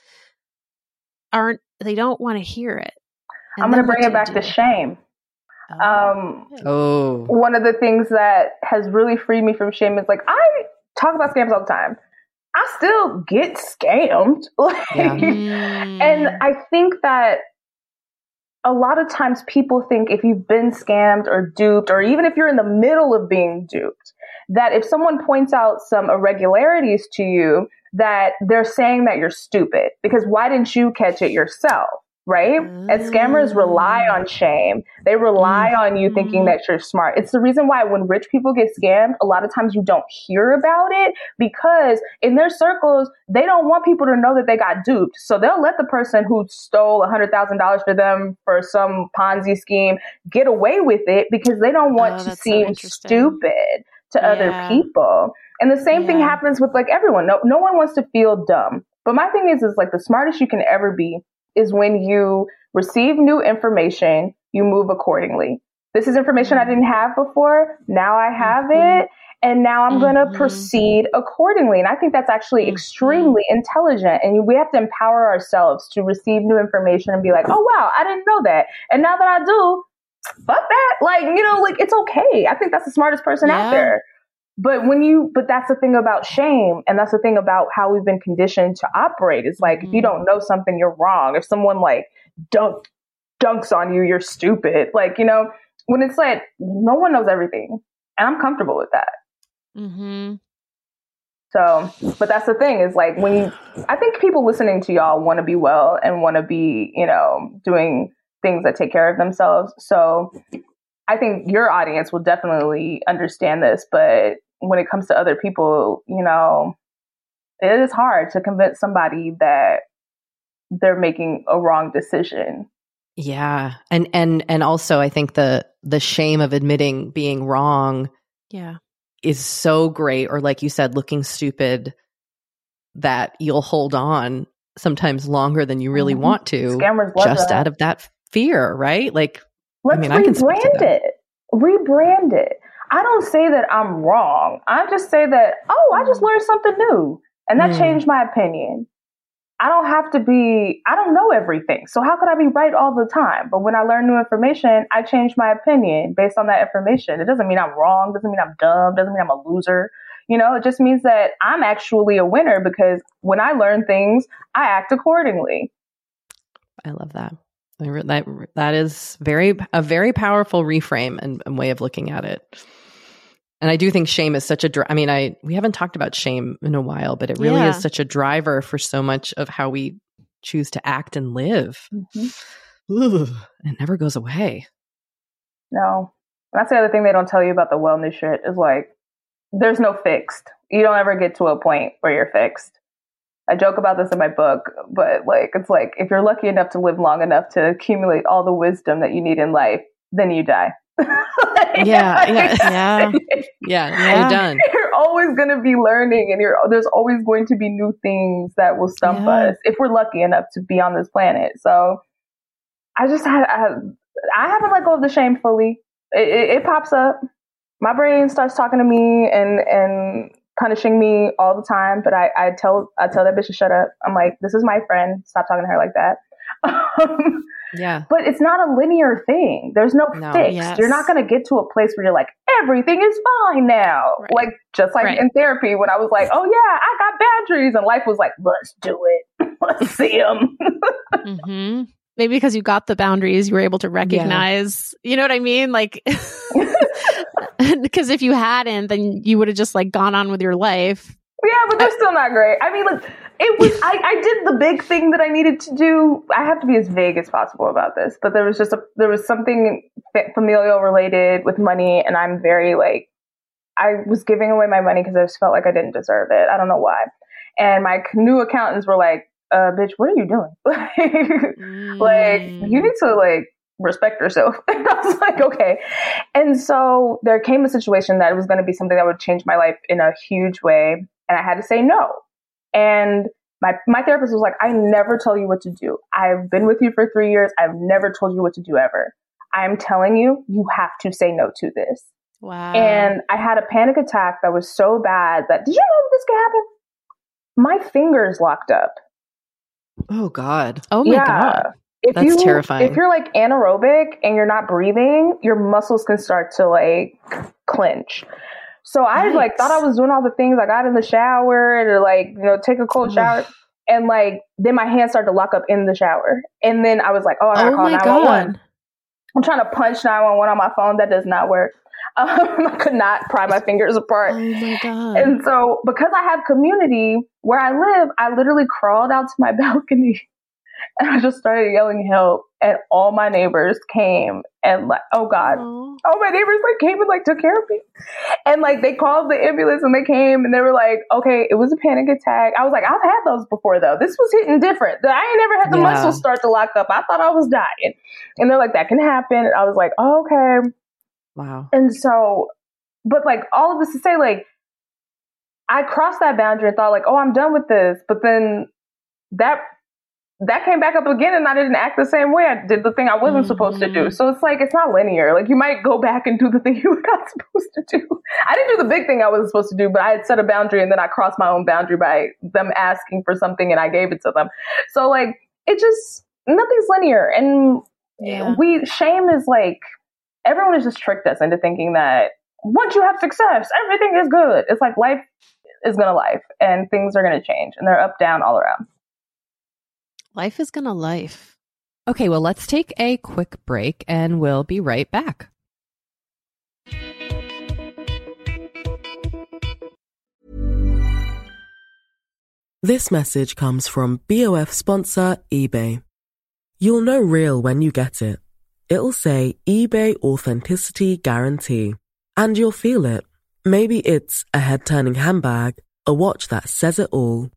aren't they don't want to hear it. And I'm going to bring it back to shame. Um, Oh. one of the things that has really freed me from shame is like I talk about scams all the time. I still get scammed. (laughs) Like, Yeah. Mm. and I think that a lot of times people think if you've been scammed or duped, or even if you're in the middle of being duped, that if someone points out some irregularities to you, that they're saying that you're stupid because why didn't you catch it yourself? Right? And scammers rely on mm. shame. They rely on you thinking mm-hmm. that you're smart. It's the reason why when rich people get scammed, a lot of times you don't hear about it because in their circles, they don't want people to know that they got duped. So they'll let the person who stole $100,000 for them for some Ponzi scheme get away with it because they don't want Oh, to that's so seem stupid to Yeah. other people. And the same thing happens with like everyone. No, no one wants to feel dumb. But my thing is, is like the smartest you can ever be is when you receive new information, you move accordingly. This is information I Mm-hmm. didn't have before. Now I have it. And now I'm going to proceed accordingly. And I think that's actually Mhm. extremely intelligent. And we have to empower ourselves to receive new information and be like, oh, wow, I didn't know that. And now that I do, fuck that. Like, you know, like it's okay. I think that's the smartest person Yeah. out there. But when you, but that's the thing about shame. And that's the thing about how we've been conditioned to operate is like, if you Mhm. don't know something, you're wrong. If someone like dunk, dunks on you, you're stupid. Like, you know, when it's like, no one knows everything. And I'm comfortable with that. Mm-hmm. So, but that's the thing is like when you, I think people listening to y'all want to be well and want to be, you know, doing things that take care of themselves. So I think your audience will definitely understand this. But when it comes to other people, you know, it is hard to convince somebody that they're making a wrong decision. Yeah. And and and also I think the the shame of admitting being wrong Yeah. is so great or like you said looking stupid that you'll hold on sometimes longer than you really Mhm. want to Scammers love just that. out of that fear, right? Like Let's mean, I can rebrand it. Rebrand it. I don't say that I'm wrong. I just say that, oh, I just learned something new. And that Mm. changed my opinion. I don't have to be, I don't know everything. So how could I be right all the time? But when I learn new information, I change my opinion based on that information. It doesn't mean I'm wrong, doesn't mean I'm dumb, doesn't mean I'm a loser. You know, it just means that I'm actually a winner because when I learn things, I act accordingly. I love that. That that is very a very powerful reframe and, and way of looking at it. And I do think shame is such a. Dri- I mean, I we haven't talked about shame in a while, but it really Yeah. is such a driver for so much of how we choose to act and live. Mm-hmm. Ugh, it never goes away. No. That's the other thing they don't tell you about the wellness shit is like, there's no fixed. You don't ever get to a point where you're fixed. I joke about this in my book, but like, it's like, if you're lucky enough to live long enough to accumulate all the wisdom that you need in life, then you die. (laughs) Yeah, yeah. Yeah. Yeah, you're done. (laughs) You're always going to be learning and you're, there's always going to be new things that will stump us if we're lucky enough to be on this planet. So I just had, I, I haven't let go of the shame fully. It, it, it pops up. My brain starts talking to me and, and punishing me all the time. But I, I tell, I tell that bitch to shut up. I'm like, this is my friend. Stop talking to her like that. (laughs) Um, Yeah. but it's not a linear thing. There's no, No. fix. Yes. You're not going to get to a place where you're like, everything is fine now. Right. Like, just like Right. in therapy when I was like, oh yeah, I got boundaries. And life was like, let's do it. (laughs) let's see them. (laughs) hmm Maybe because you got the boundaries, you were able to recognize. You know what I mean? Like, (laughs) because if you hadn't, then you would have just like gone on with your life. yeah, but they're still not great. I mean, look, it was, I, I did the big thing that I needed to do. I have to be as vague as possible about this, but there was just a, there was something familial related with money. And I'm very like, I was giving away my money because I just felt like I didn't deserve it. I don't know why. And my new accountants were like, uh, bitch, what are you doing? (laughs) like, Mm. you need to like respect yourself. (laughs) And I was like, okay. And so there came a situation that it was going to be something that would change my life in a huge way. And I had to say no. And my, my therapist was like, I never tell you what to do. I've been with you for three years. I've never told you what to do ever. I'm telling you, you have to say no to this. Wow. And I had a panic attack that was so bad that, did you know this could happen? my fingers locked up. Oh God. Oh my Yeah. god. If That's you, terrifying. If you're like anaerobic and you're not breathing, your muscles can start to like clench. So I like thought I was doing all the things. I got in the shower to like, you know, take a cold shower. And like then my hands started to lock up in the shower. And then I was like, oh, I gotta Oh call my 911. god. I'm trying to punch 911 on my phone. That does not work. (laughs) Um, I could not pry my fingers apart. Oh my god. And so, because I have community where I live, I literally crawled out to my (laughs) balcony and I just started yelling help. And all my neighbors came and like, oh God, Oh. all my neighbors like came and like took care of me. And like they called the ambulance and they came and they were like, okay, it was a panic attack. I was like, I've had those before though. This was hitting different. I ain't never had the Yeah. muscles start to lock up. I thought I was dying. And they're like, that can happen. And I was like, oh, okay. Wow. And so, but like all of this to say, like, I crossed that boundary and thought, like, oh, I'm done with this. But then that that came back up again, and I didn't act the same way. I did the thing I wasn't supposed to do. Mhm. So it's like it's not linear. Like you might go back and do the thing (laughs) you were not supposed to do. I didn't do the big thing I wasn't supposed to do, but I had set a boundary, and then I crossed my own boundary by them asking for something, and I gave it to them. So like it just nothing's linear, and Yeah. we shame is like everyone has just tricked us into thinking that once you have success, everything is good. It's like life is gonna life and things are gonna change and they're up, down, all around. Life is gonna life. Okay, well, let's take a quick break and we'll be right back. This message comes from BOF sponsor eBay. You'll know real when you get it. It'll say eBay Authenticity Guarantee. And you'll feel it. Maybe it's a head turning handbag, a watch that says it all,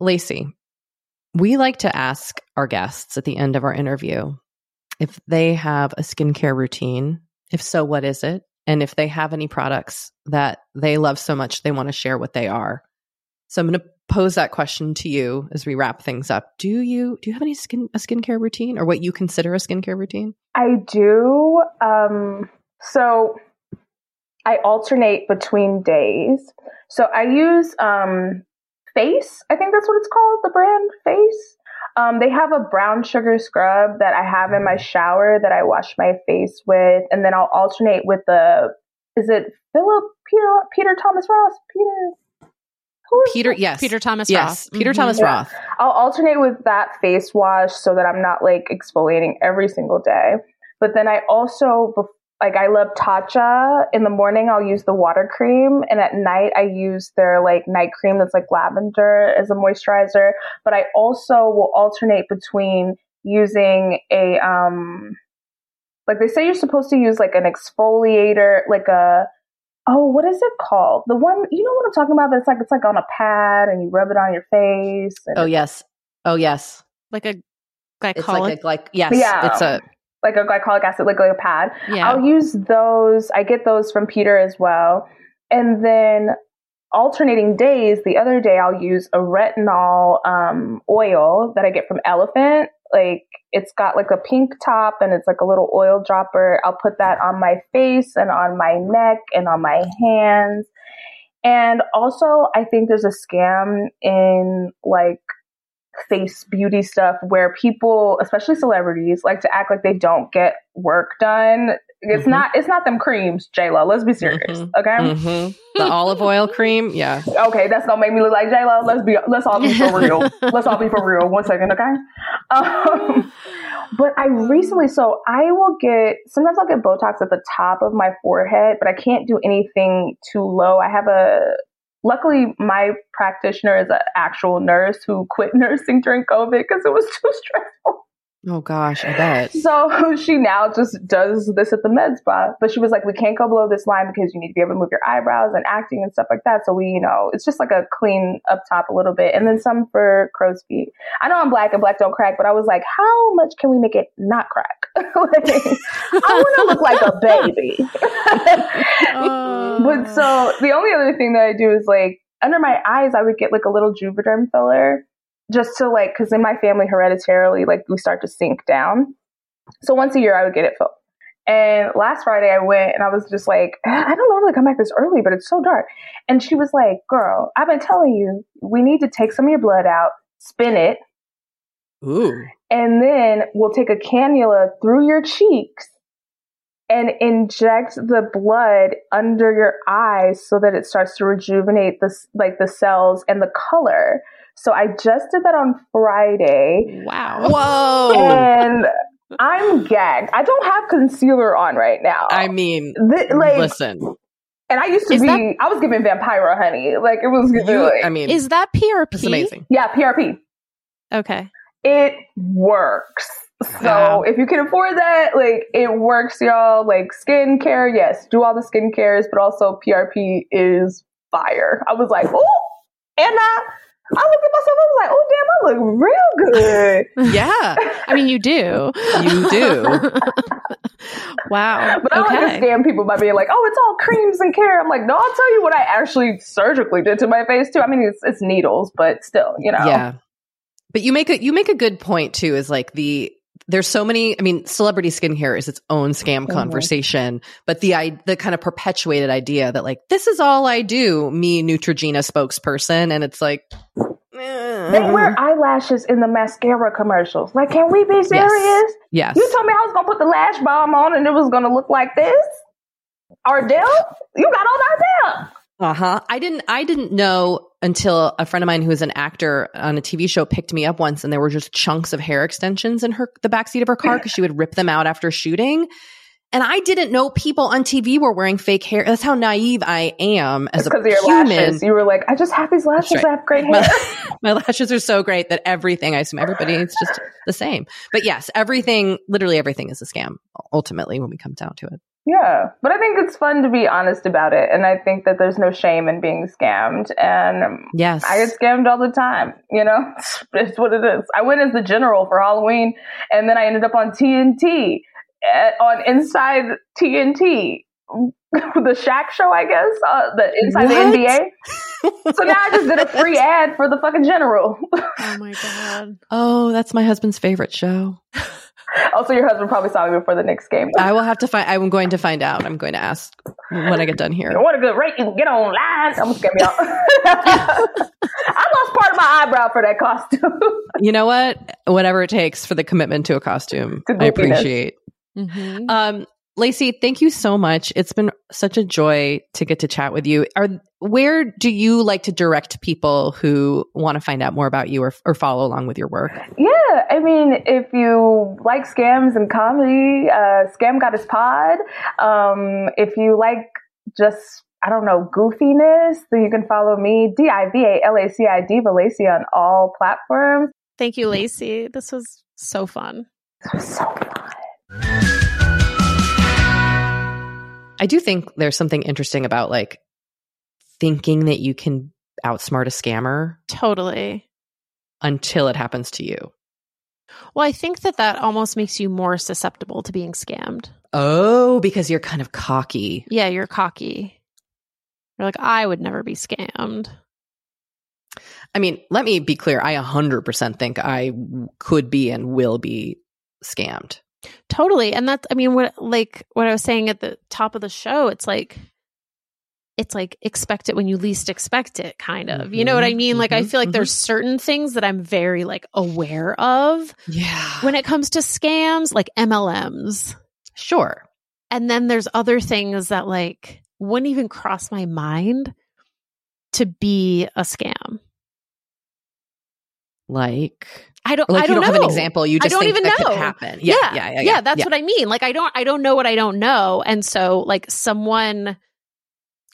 Laci, we like to ask our guests at the end of our interview if they have a skincare routine. If so, what is it? And if they have any products that they love so much they want to share what they are. So I'm going to pose that question to you as we wrap things up. Do you do you have any skin a skincare routine or what you consider a skincare routine? I do. Um, so I alternate between days. So I use um, Face. I think that's what it's called. The brand Face. Um, they have a brown sugar scrub that I have in my shower that I wash my face with, and then I'll alternate with the. Is it Philip Peter Peter Thomas Ross Peter? Peter, that? yes. Peter Thomas yes, Roth. Peter Mhm. Thomas Yeah. Roth. I'll alternate with that face wash so that I'm not like exfoliating every single day. But then I also bef- like I love Tatcha. In the morning I'll use the water cream and at night I use their like night cream that's like lavender as a moisturizer, but I also will alternate between using a um like they say you're supposed to use like an exfoliator like a oh what is it called the one you know what i'm talking about that's like it's like on a pad and you rub it on your face and Oh yes. Oh yes. Like a It's glycolic. like a like yes. Yeah. It's a like a glycolic acid, like, like a pad. yeah. I'll use those. I get those from Peter as well. And then alternating days, the other day I'll use a retinol um, oil that I get from Elephant. Like it's got like a pink top and it's like a little oil dropper. I'll put that on my face and on my neck and on my hands. And also, I think there's a scam in like face beauty stuff where people, especially celebrities, like to act like they don't get work done It's Mhm. not. It's not them creams, J Lo. Let's be serious, Mhm. okay? Mhm. The olive oil cream, yeah. (laughs) Okay, that's gonna make me look like J Lo. Let's be. Let's all be for (laughs) real. let's all be for real. One second, okay? Um, but I recently, so I will get. Sometimes I'll get Botox at the top of my forehead, but I can't do anything too low. I have a. Luckily, my practitioner is an actual nurse who quit (laughs) nursing during COVID because it was too stressful. Oh gosh, I bet. So (laughs) she now just does this at the med spa. But she was like, we can't go below this line because you need to be able to move your eyebrows and acting and stuff like that. So we, you know, it's just like a clean up top a little bit. And then some for crow's feet. I know I'm black and black don't crack, but I was like, how much can we make it not crack? (laughs) like, I want to (laughs) look like a baby. Oh. but uh. so the only other thing that I do is like under my eyes, I would get like a little Juvederm filler just to like, cause in my family hereditarily, like we start to sink down. So once a year I would get it filled. And last Friday I went and I was just like, (sighs) I don't normally come back this early, but it's so dark. And she was like, girl, I've been telling you, we need to take some of your blood out, spin it, Ooh. and then we'll take a cannula through your cheeks and inject the blood under your eyes so that it starts to rejuvenate the like the cells and the color. So I just did that on Friday wow. Whoa. and I'm gagged. I don't have concealer on right now. I mean, Th- like listen. and I used to Is be that- I was giving Vampira honey. Like it was giving You, like I mean, Is that PRP? it's amazing. yeah, PRP. Okay. it works. So Wow. if you can afford that, like it works, y'all. Like skincare, yes, do all the skincares, but also PRP is fire. I was like, oh, and I, I looked at myself, I was like, oh damn, I look real good. (laughs) Yeah, I mean, you do. you do. (laughs) wow. But I don't like okay. to scam people by being like, oh, it's all creams and care. I'm like, no, I'll tell you what I actually surgically did to my face too. I mean, it's, it's needles, but still, you know. Yeah. But you make a you make a good point too is like the there's so many I mean celebrity skincare is its own scam Mhm. conversation but the I the kind of perpetuated idea that like this is all I do me Neutrogena spokesperson and it's like eh. They wear eyelashes in the mascara commercials. Like, can we be serious? yes You told me I was gonna put the lash balm on and it was gonna look like this. Ardell, you got all that Ardell. Uh-huh. I didn't I didn't know until a friend of mine who is an actor on a TV show picked me up once and there were just chunks of hair extensions in her the backseat of her car because she would rip them out after shooting. And I didn't know people on TV were wearing fake hair. That's how naive I am as a Because of your human. lashes. You were like, I just have these lashes. Right. I have great hair. My, (laughs) my lashes are so great that everything, I assume everybody, it's just the same. But yes, everything, literally everything is a scam ultimately when we come down to it. Yeah. But I think it's fun to be honest about it. And I think that there's no shame in being scammed. And Yes. I get scammed all the time. You know, (laughs) it's what it is. I went as the general for Halloween and then I ended up on TNT, uh, on Inside TNT. (laughs) the Shaq show, I guess, uh, the inside What? the NBA. (laughs) So now I just did a free ad for the fucking general. Oh my god. oh, that's my husband's favorite show. Also, your husband probably saw me before the next game. I will have to find, I'm going to find out. I'm going to ask when I get done here. What a good rate you can get online. I'm gonna scam y'all. (laughs) I lost part of my eyebrow for that costume. (laughs) You know what? Whatever it takes for the commitment to a costume, I goofiness. appreciate. Mhm. Um, Laci, thank you so much. It's been such a joy to get to chat with you. Are where do you like to direct people who want to find out more about you or, or follow along with your work? yeah, I mean, if you like scams and comedy, uh, Scam Goddess Pod. Um, if you like just I don't know goofiness, then you can follow me D I V A L A C I D Valacy on all platforms. Thank you, Laci. This was so fun. This was so fun. I do think there's something interesting about like thinking that you can outsmart a scammer Totally. until it happens to you. Well, I think that that almost makes you more susceptible to being scammed. Oh, because you're kind of cocky. Yeah, you're cocky. You're like, I would never be scammed. I mean, let me be clear. I 100% think I could be and will be scammed. Totally. And that's, I mean, what, like, what I was saying at the top of the show, it's like, it's like expect it when you least expect it, kind of. You know what I Mhm, mean? Like, I mhm, feel like there's certain things that I'm very, like, aware of Yeah. when it comes to scams, like MLMs. Sure. and then there's other things that like wouldn't even cross my mind to be a scam. Like, I don't. like I don't you don't know. have an example. You I don't even know. happen. Yeah, Yeah, yeah, yeah. yeah, that's yeah. what I mean. Like I don't. I don't know what I don't know, and so like someone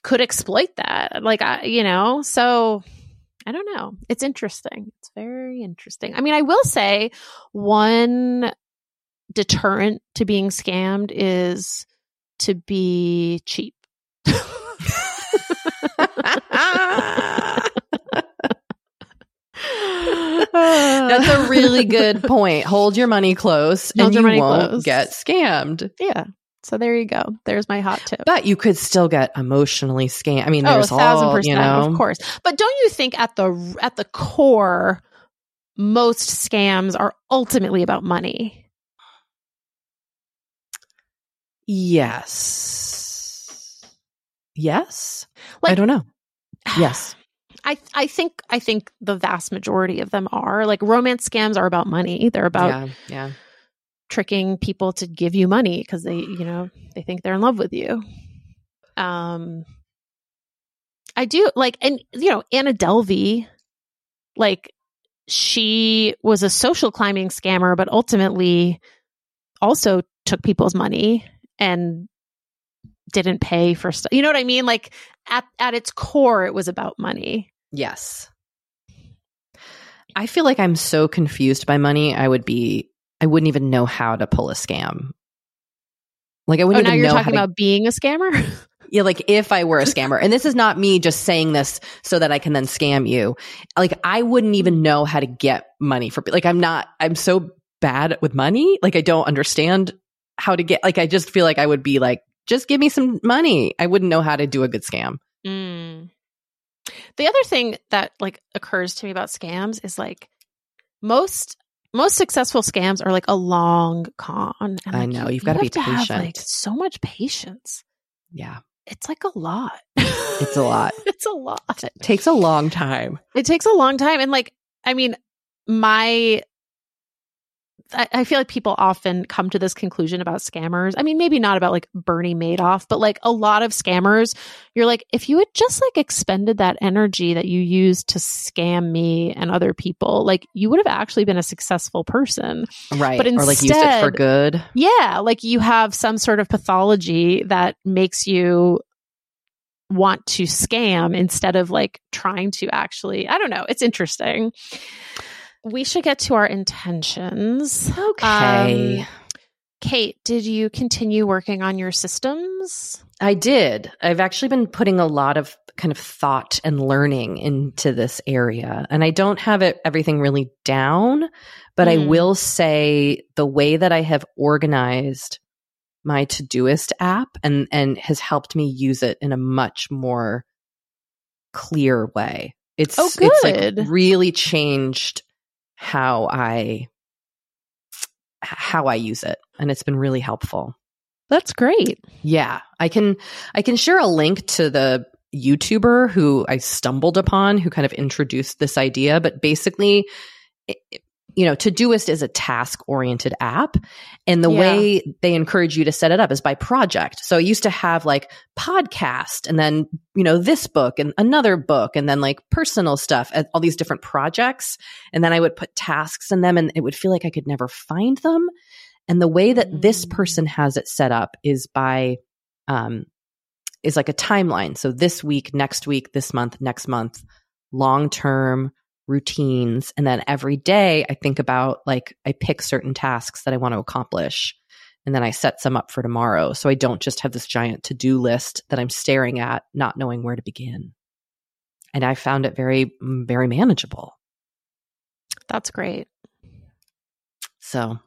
could exploit that. Like I, you know, so I don't know. It's interesting. It's very interesting. I mean, I will say one deterrent to being scammed is to be cheap. (laughs) (laughs) (laughs) That's a really (laughs) good point. Hold your money close, Hold and you won't close. get scammed. yeah. So there you go. There's my hot tip. But you could still get emotionally scammed. I mean, oh, a there's thousand all percent, you know. of course. But don't you think at the at the core, most scams are ultimately about money? Yes. Yes. I don't know. Yes. I I think I think the vast majority of them are like romance scams are about money. They're about yeah. Yeah. tricking people to give you money because they you know (sighs) they think they're in love with you. Um, I do like and you know Anna Delvey, like she was a social climbing scammer, but ultimately also took people's money and didn't pay for stuff. You know what I mean? Like at at its core, it was about money. Yes. I feel like I'm so confused by money. I would be. I wouldn't even know how to pull a scam. Like I Oh, wouldn't now even you're talking to about being a scammer. (laughs) Yeah, like if I were a scammer, and this is not me just saying this so that I can then scam you. Like I wouldn't even know how to get money for. Like I'm not. I'm so bad with money. Like I don't understand how to get. Like I just feel like I would be like, just give me some money. I wouldn't know how to do a good scam. Mm. The other thing that like occurs to me about scams is like most most successful scams are like a long con. And, I like, know, you- you've gotta be to have, like patient. so much patience. Yeah, It's like a lot. it's a lot. (laughs) it's a lot. It takes a long time. It takes a long time. And like, I mean, my, I, I feel like people often come to this conclusion about scammers. I mean, maybe not about like Bernie Madoff, but like a lot of scammers, you're like, if you had just like expended that energy that you used to scam me and other people, like you would have actually been a successful person. Right. But or like use it for good. Yeah. Like you have some sort of pathology that makes you want to scam instead of like trying to actually, I don't know. It's interesting. We should get to our intentions. Okay. Um, Kate, did you continue working on your systems? I did. I've actually been putting a lot of kind of thought and learning into this area. And I don't have it everything really down, but I Mm. will say the way that I have organized my Todoist app and and has helped me use it in a much more clear way. It's Oh, it's like really changed how I how I use it and it's been really helpful. That's great. Yeah, I can I can share a link to the YouTuber who I stumbled upon who kind of introduced this idea, but basically it- you know, Todoist is a task oriented app and the Yeah. way they encourage you to set it up is by project. So I used to have like podcast and then, you know, this book and another book and then like personal stuff and all these different projects and then I would put tasks in them and it would feel like I could never find them. And the way that this Mm. person has it set up is by um is like a timeline. So this week, next week, this month, next month, long term routines. And then every day I think about like I pick certain tasks that I want to accomplish. And then I set some up for tomorrow. So I don't just have this giant to do list that I'm staring at, not knowing where to begin. And I found it very, mm, very manageable. That's great. So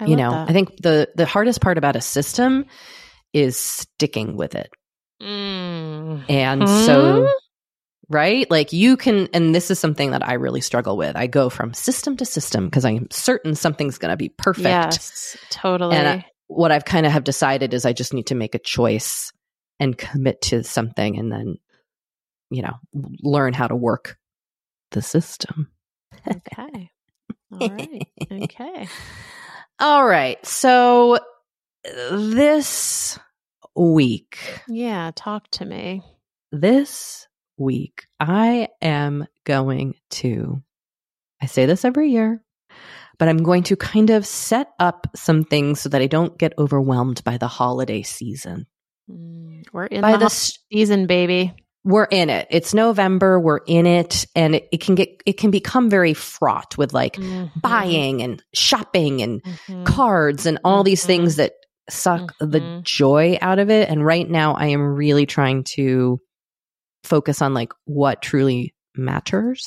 I you know, that. I think the the hardest part about a system is sticking with it. Mm. And Hmm? so right? Like you can and this is something that I really struggle with. I go from system to system because I'm certain something's going to be perfect. Yes, totally. And I- What I've kind of have decided is I just need to make a choice and commit to something and then you know, learn how to work the system. okay. All right. Okay. (laughs) All right. So this week, Yeah, talk to me. this week, I am going to, I say this every year, but I'm going to kind of set up some things so that I don't get overwhelmed by the holiday season. Mm, We're in By the the hot s- season, baby. we're in it. It's November. We're in it, and it, it can get it can become very fraught with like Mhm. buying and shopping and Mhm. cards and all these Mhm. things that suck the Mhm. joy out of it. And right now, I am really trying to focus on like what truly matters.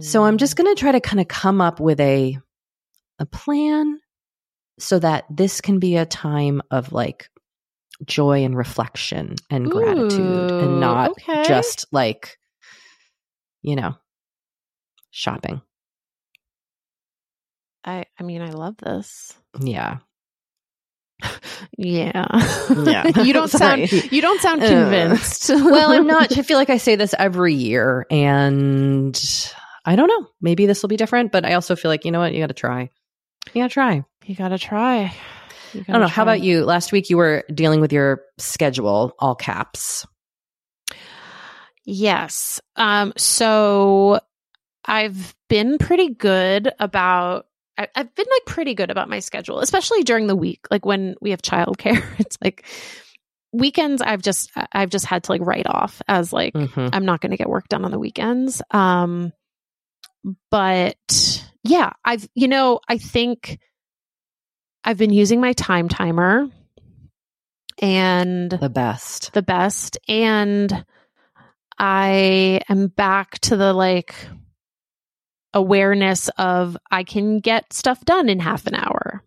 So I'm Mm. just going to try to kind of come up with a a plan so that this can be a time of like joy and reflection and gratitude and not okay. just like you know shopping. I I mean, I love this. Yeah. Yeah. Yeah. (laughs) (laughs) you don't sound you don't sound Uh, convinced. (laughs) well, I'm not. I feel like I say this every year, and I don't know. Maybe this will be different, but I also feel like you know what? You got to try. You got to try. You gotta try. I don't know. How about you? Last week you were dealing with your schedule, all caps. Yes. Um, so I've been pretty good about I, I've been like pretty good about my schedule, especially during the week, like when we have childcare. (laughs) It's like weekends I've just I've just had to like write off as like Mhm. I'm not gonna get work done on the weekends. Um but yeah, I've you know, I think I've been using my time timer and The best. the best and i am back to the like awareness of i can get stuff done in half an hour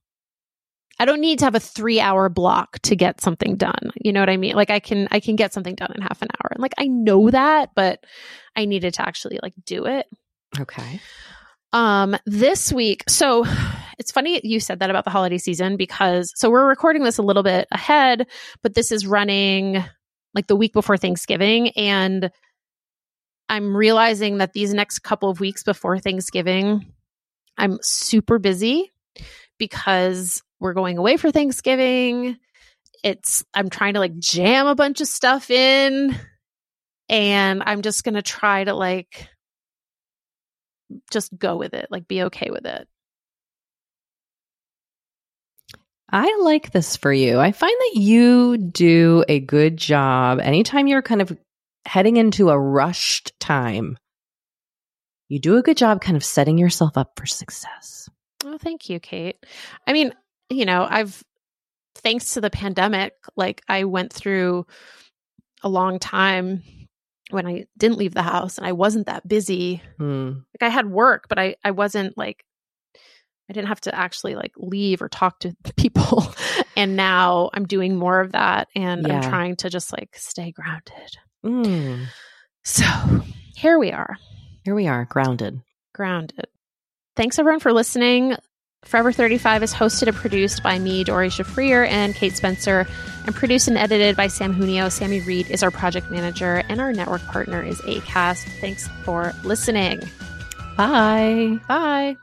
i don't need to have a 3 hour block to get something done you know what i mean like i can i can get something done in half an hour and like i know that but i needed to actually like do it Okay. um, this week, so it's funny you said that about the holiday season because so we're recording this a little bit ahead, but this is running like the week before Thanksgiving. And I'm realizing that these next couple of weeks before Thanksgiving, I'm super busy because we're going away for Thanksgiving. It's, I'm trying to like jam a bunch of stuff in and I'm just going to try to like just go with it, like be okay with it. I like this for you. I find that you do a good job anytime you're kind of heading into a rushed time. You do a good job kind of setting yourself up for success. Oh, thank you, Kate. I mean, you know, I've thanks to the pandemic, like I went through a long time when I didn't leave the house and I wasn't that busy. Hmm. Like I had work, but I I wasn't like I didn't have to actually like leave or talk to (laughs) people. and now I'm doing more of that and I'm trying to just like stay grounded. Mm. So, here we are. Here we are, grounded. grounded. Thanks everyone for listening. Forever 35 is hosted and produced by me, Doree Shafrir, and Kate Spencer, and produced and edited by Sam Junio. Sammy Reed is our project manager, and our network partner is ACAST. Thanks for listening. Bye. Bye.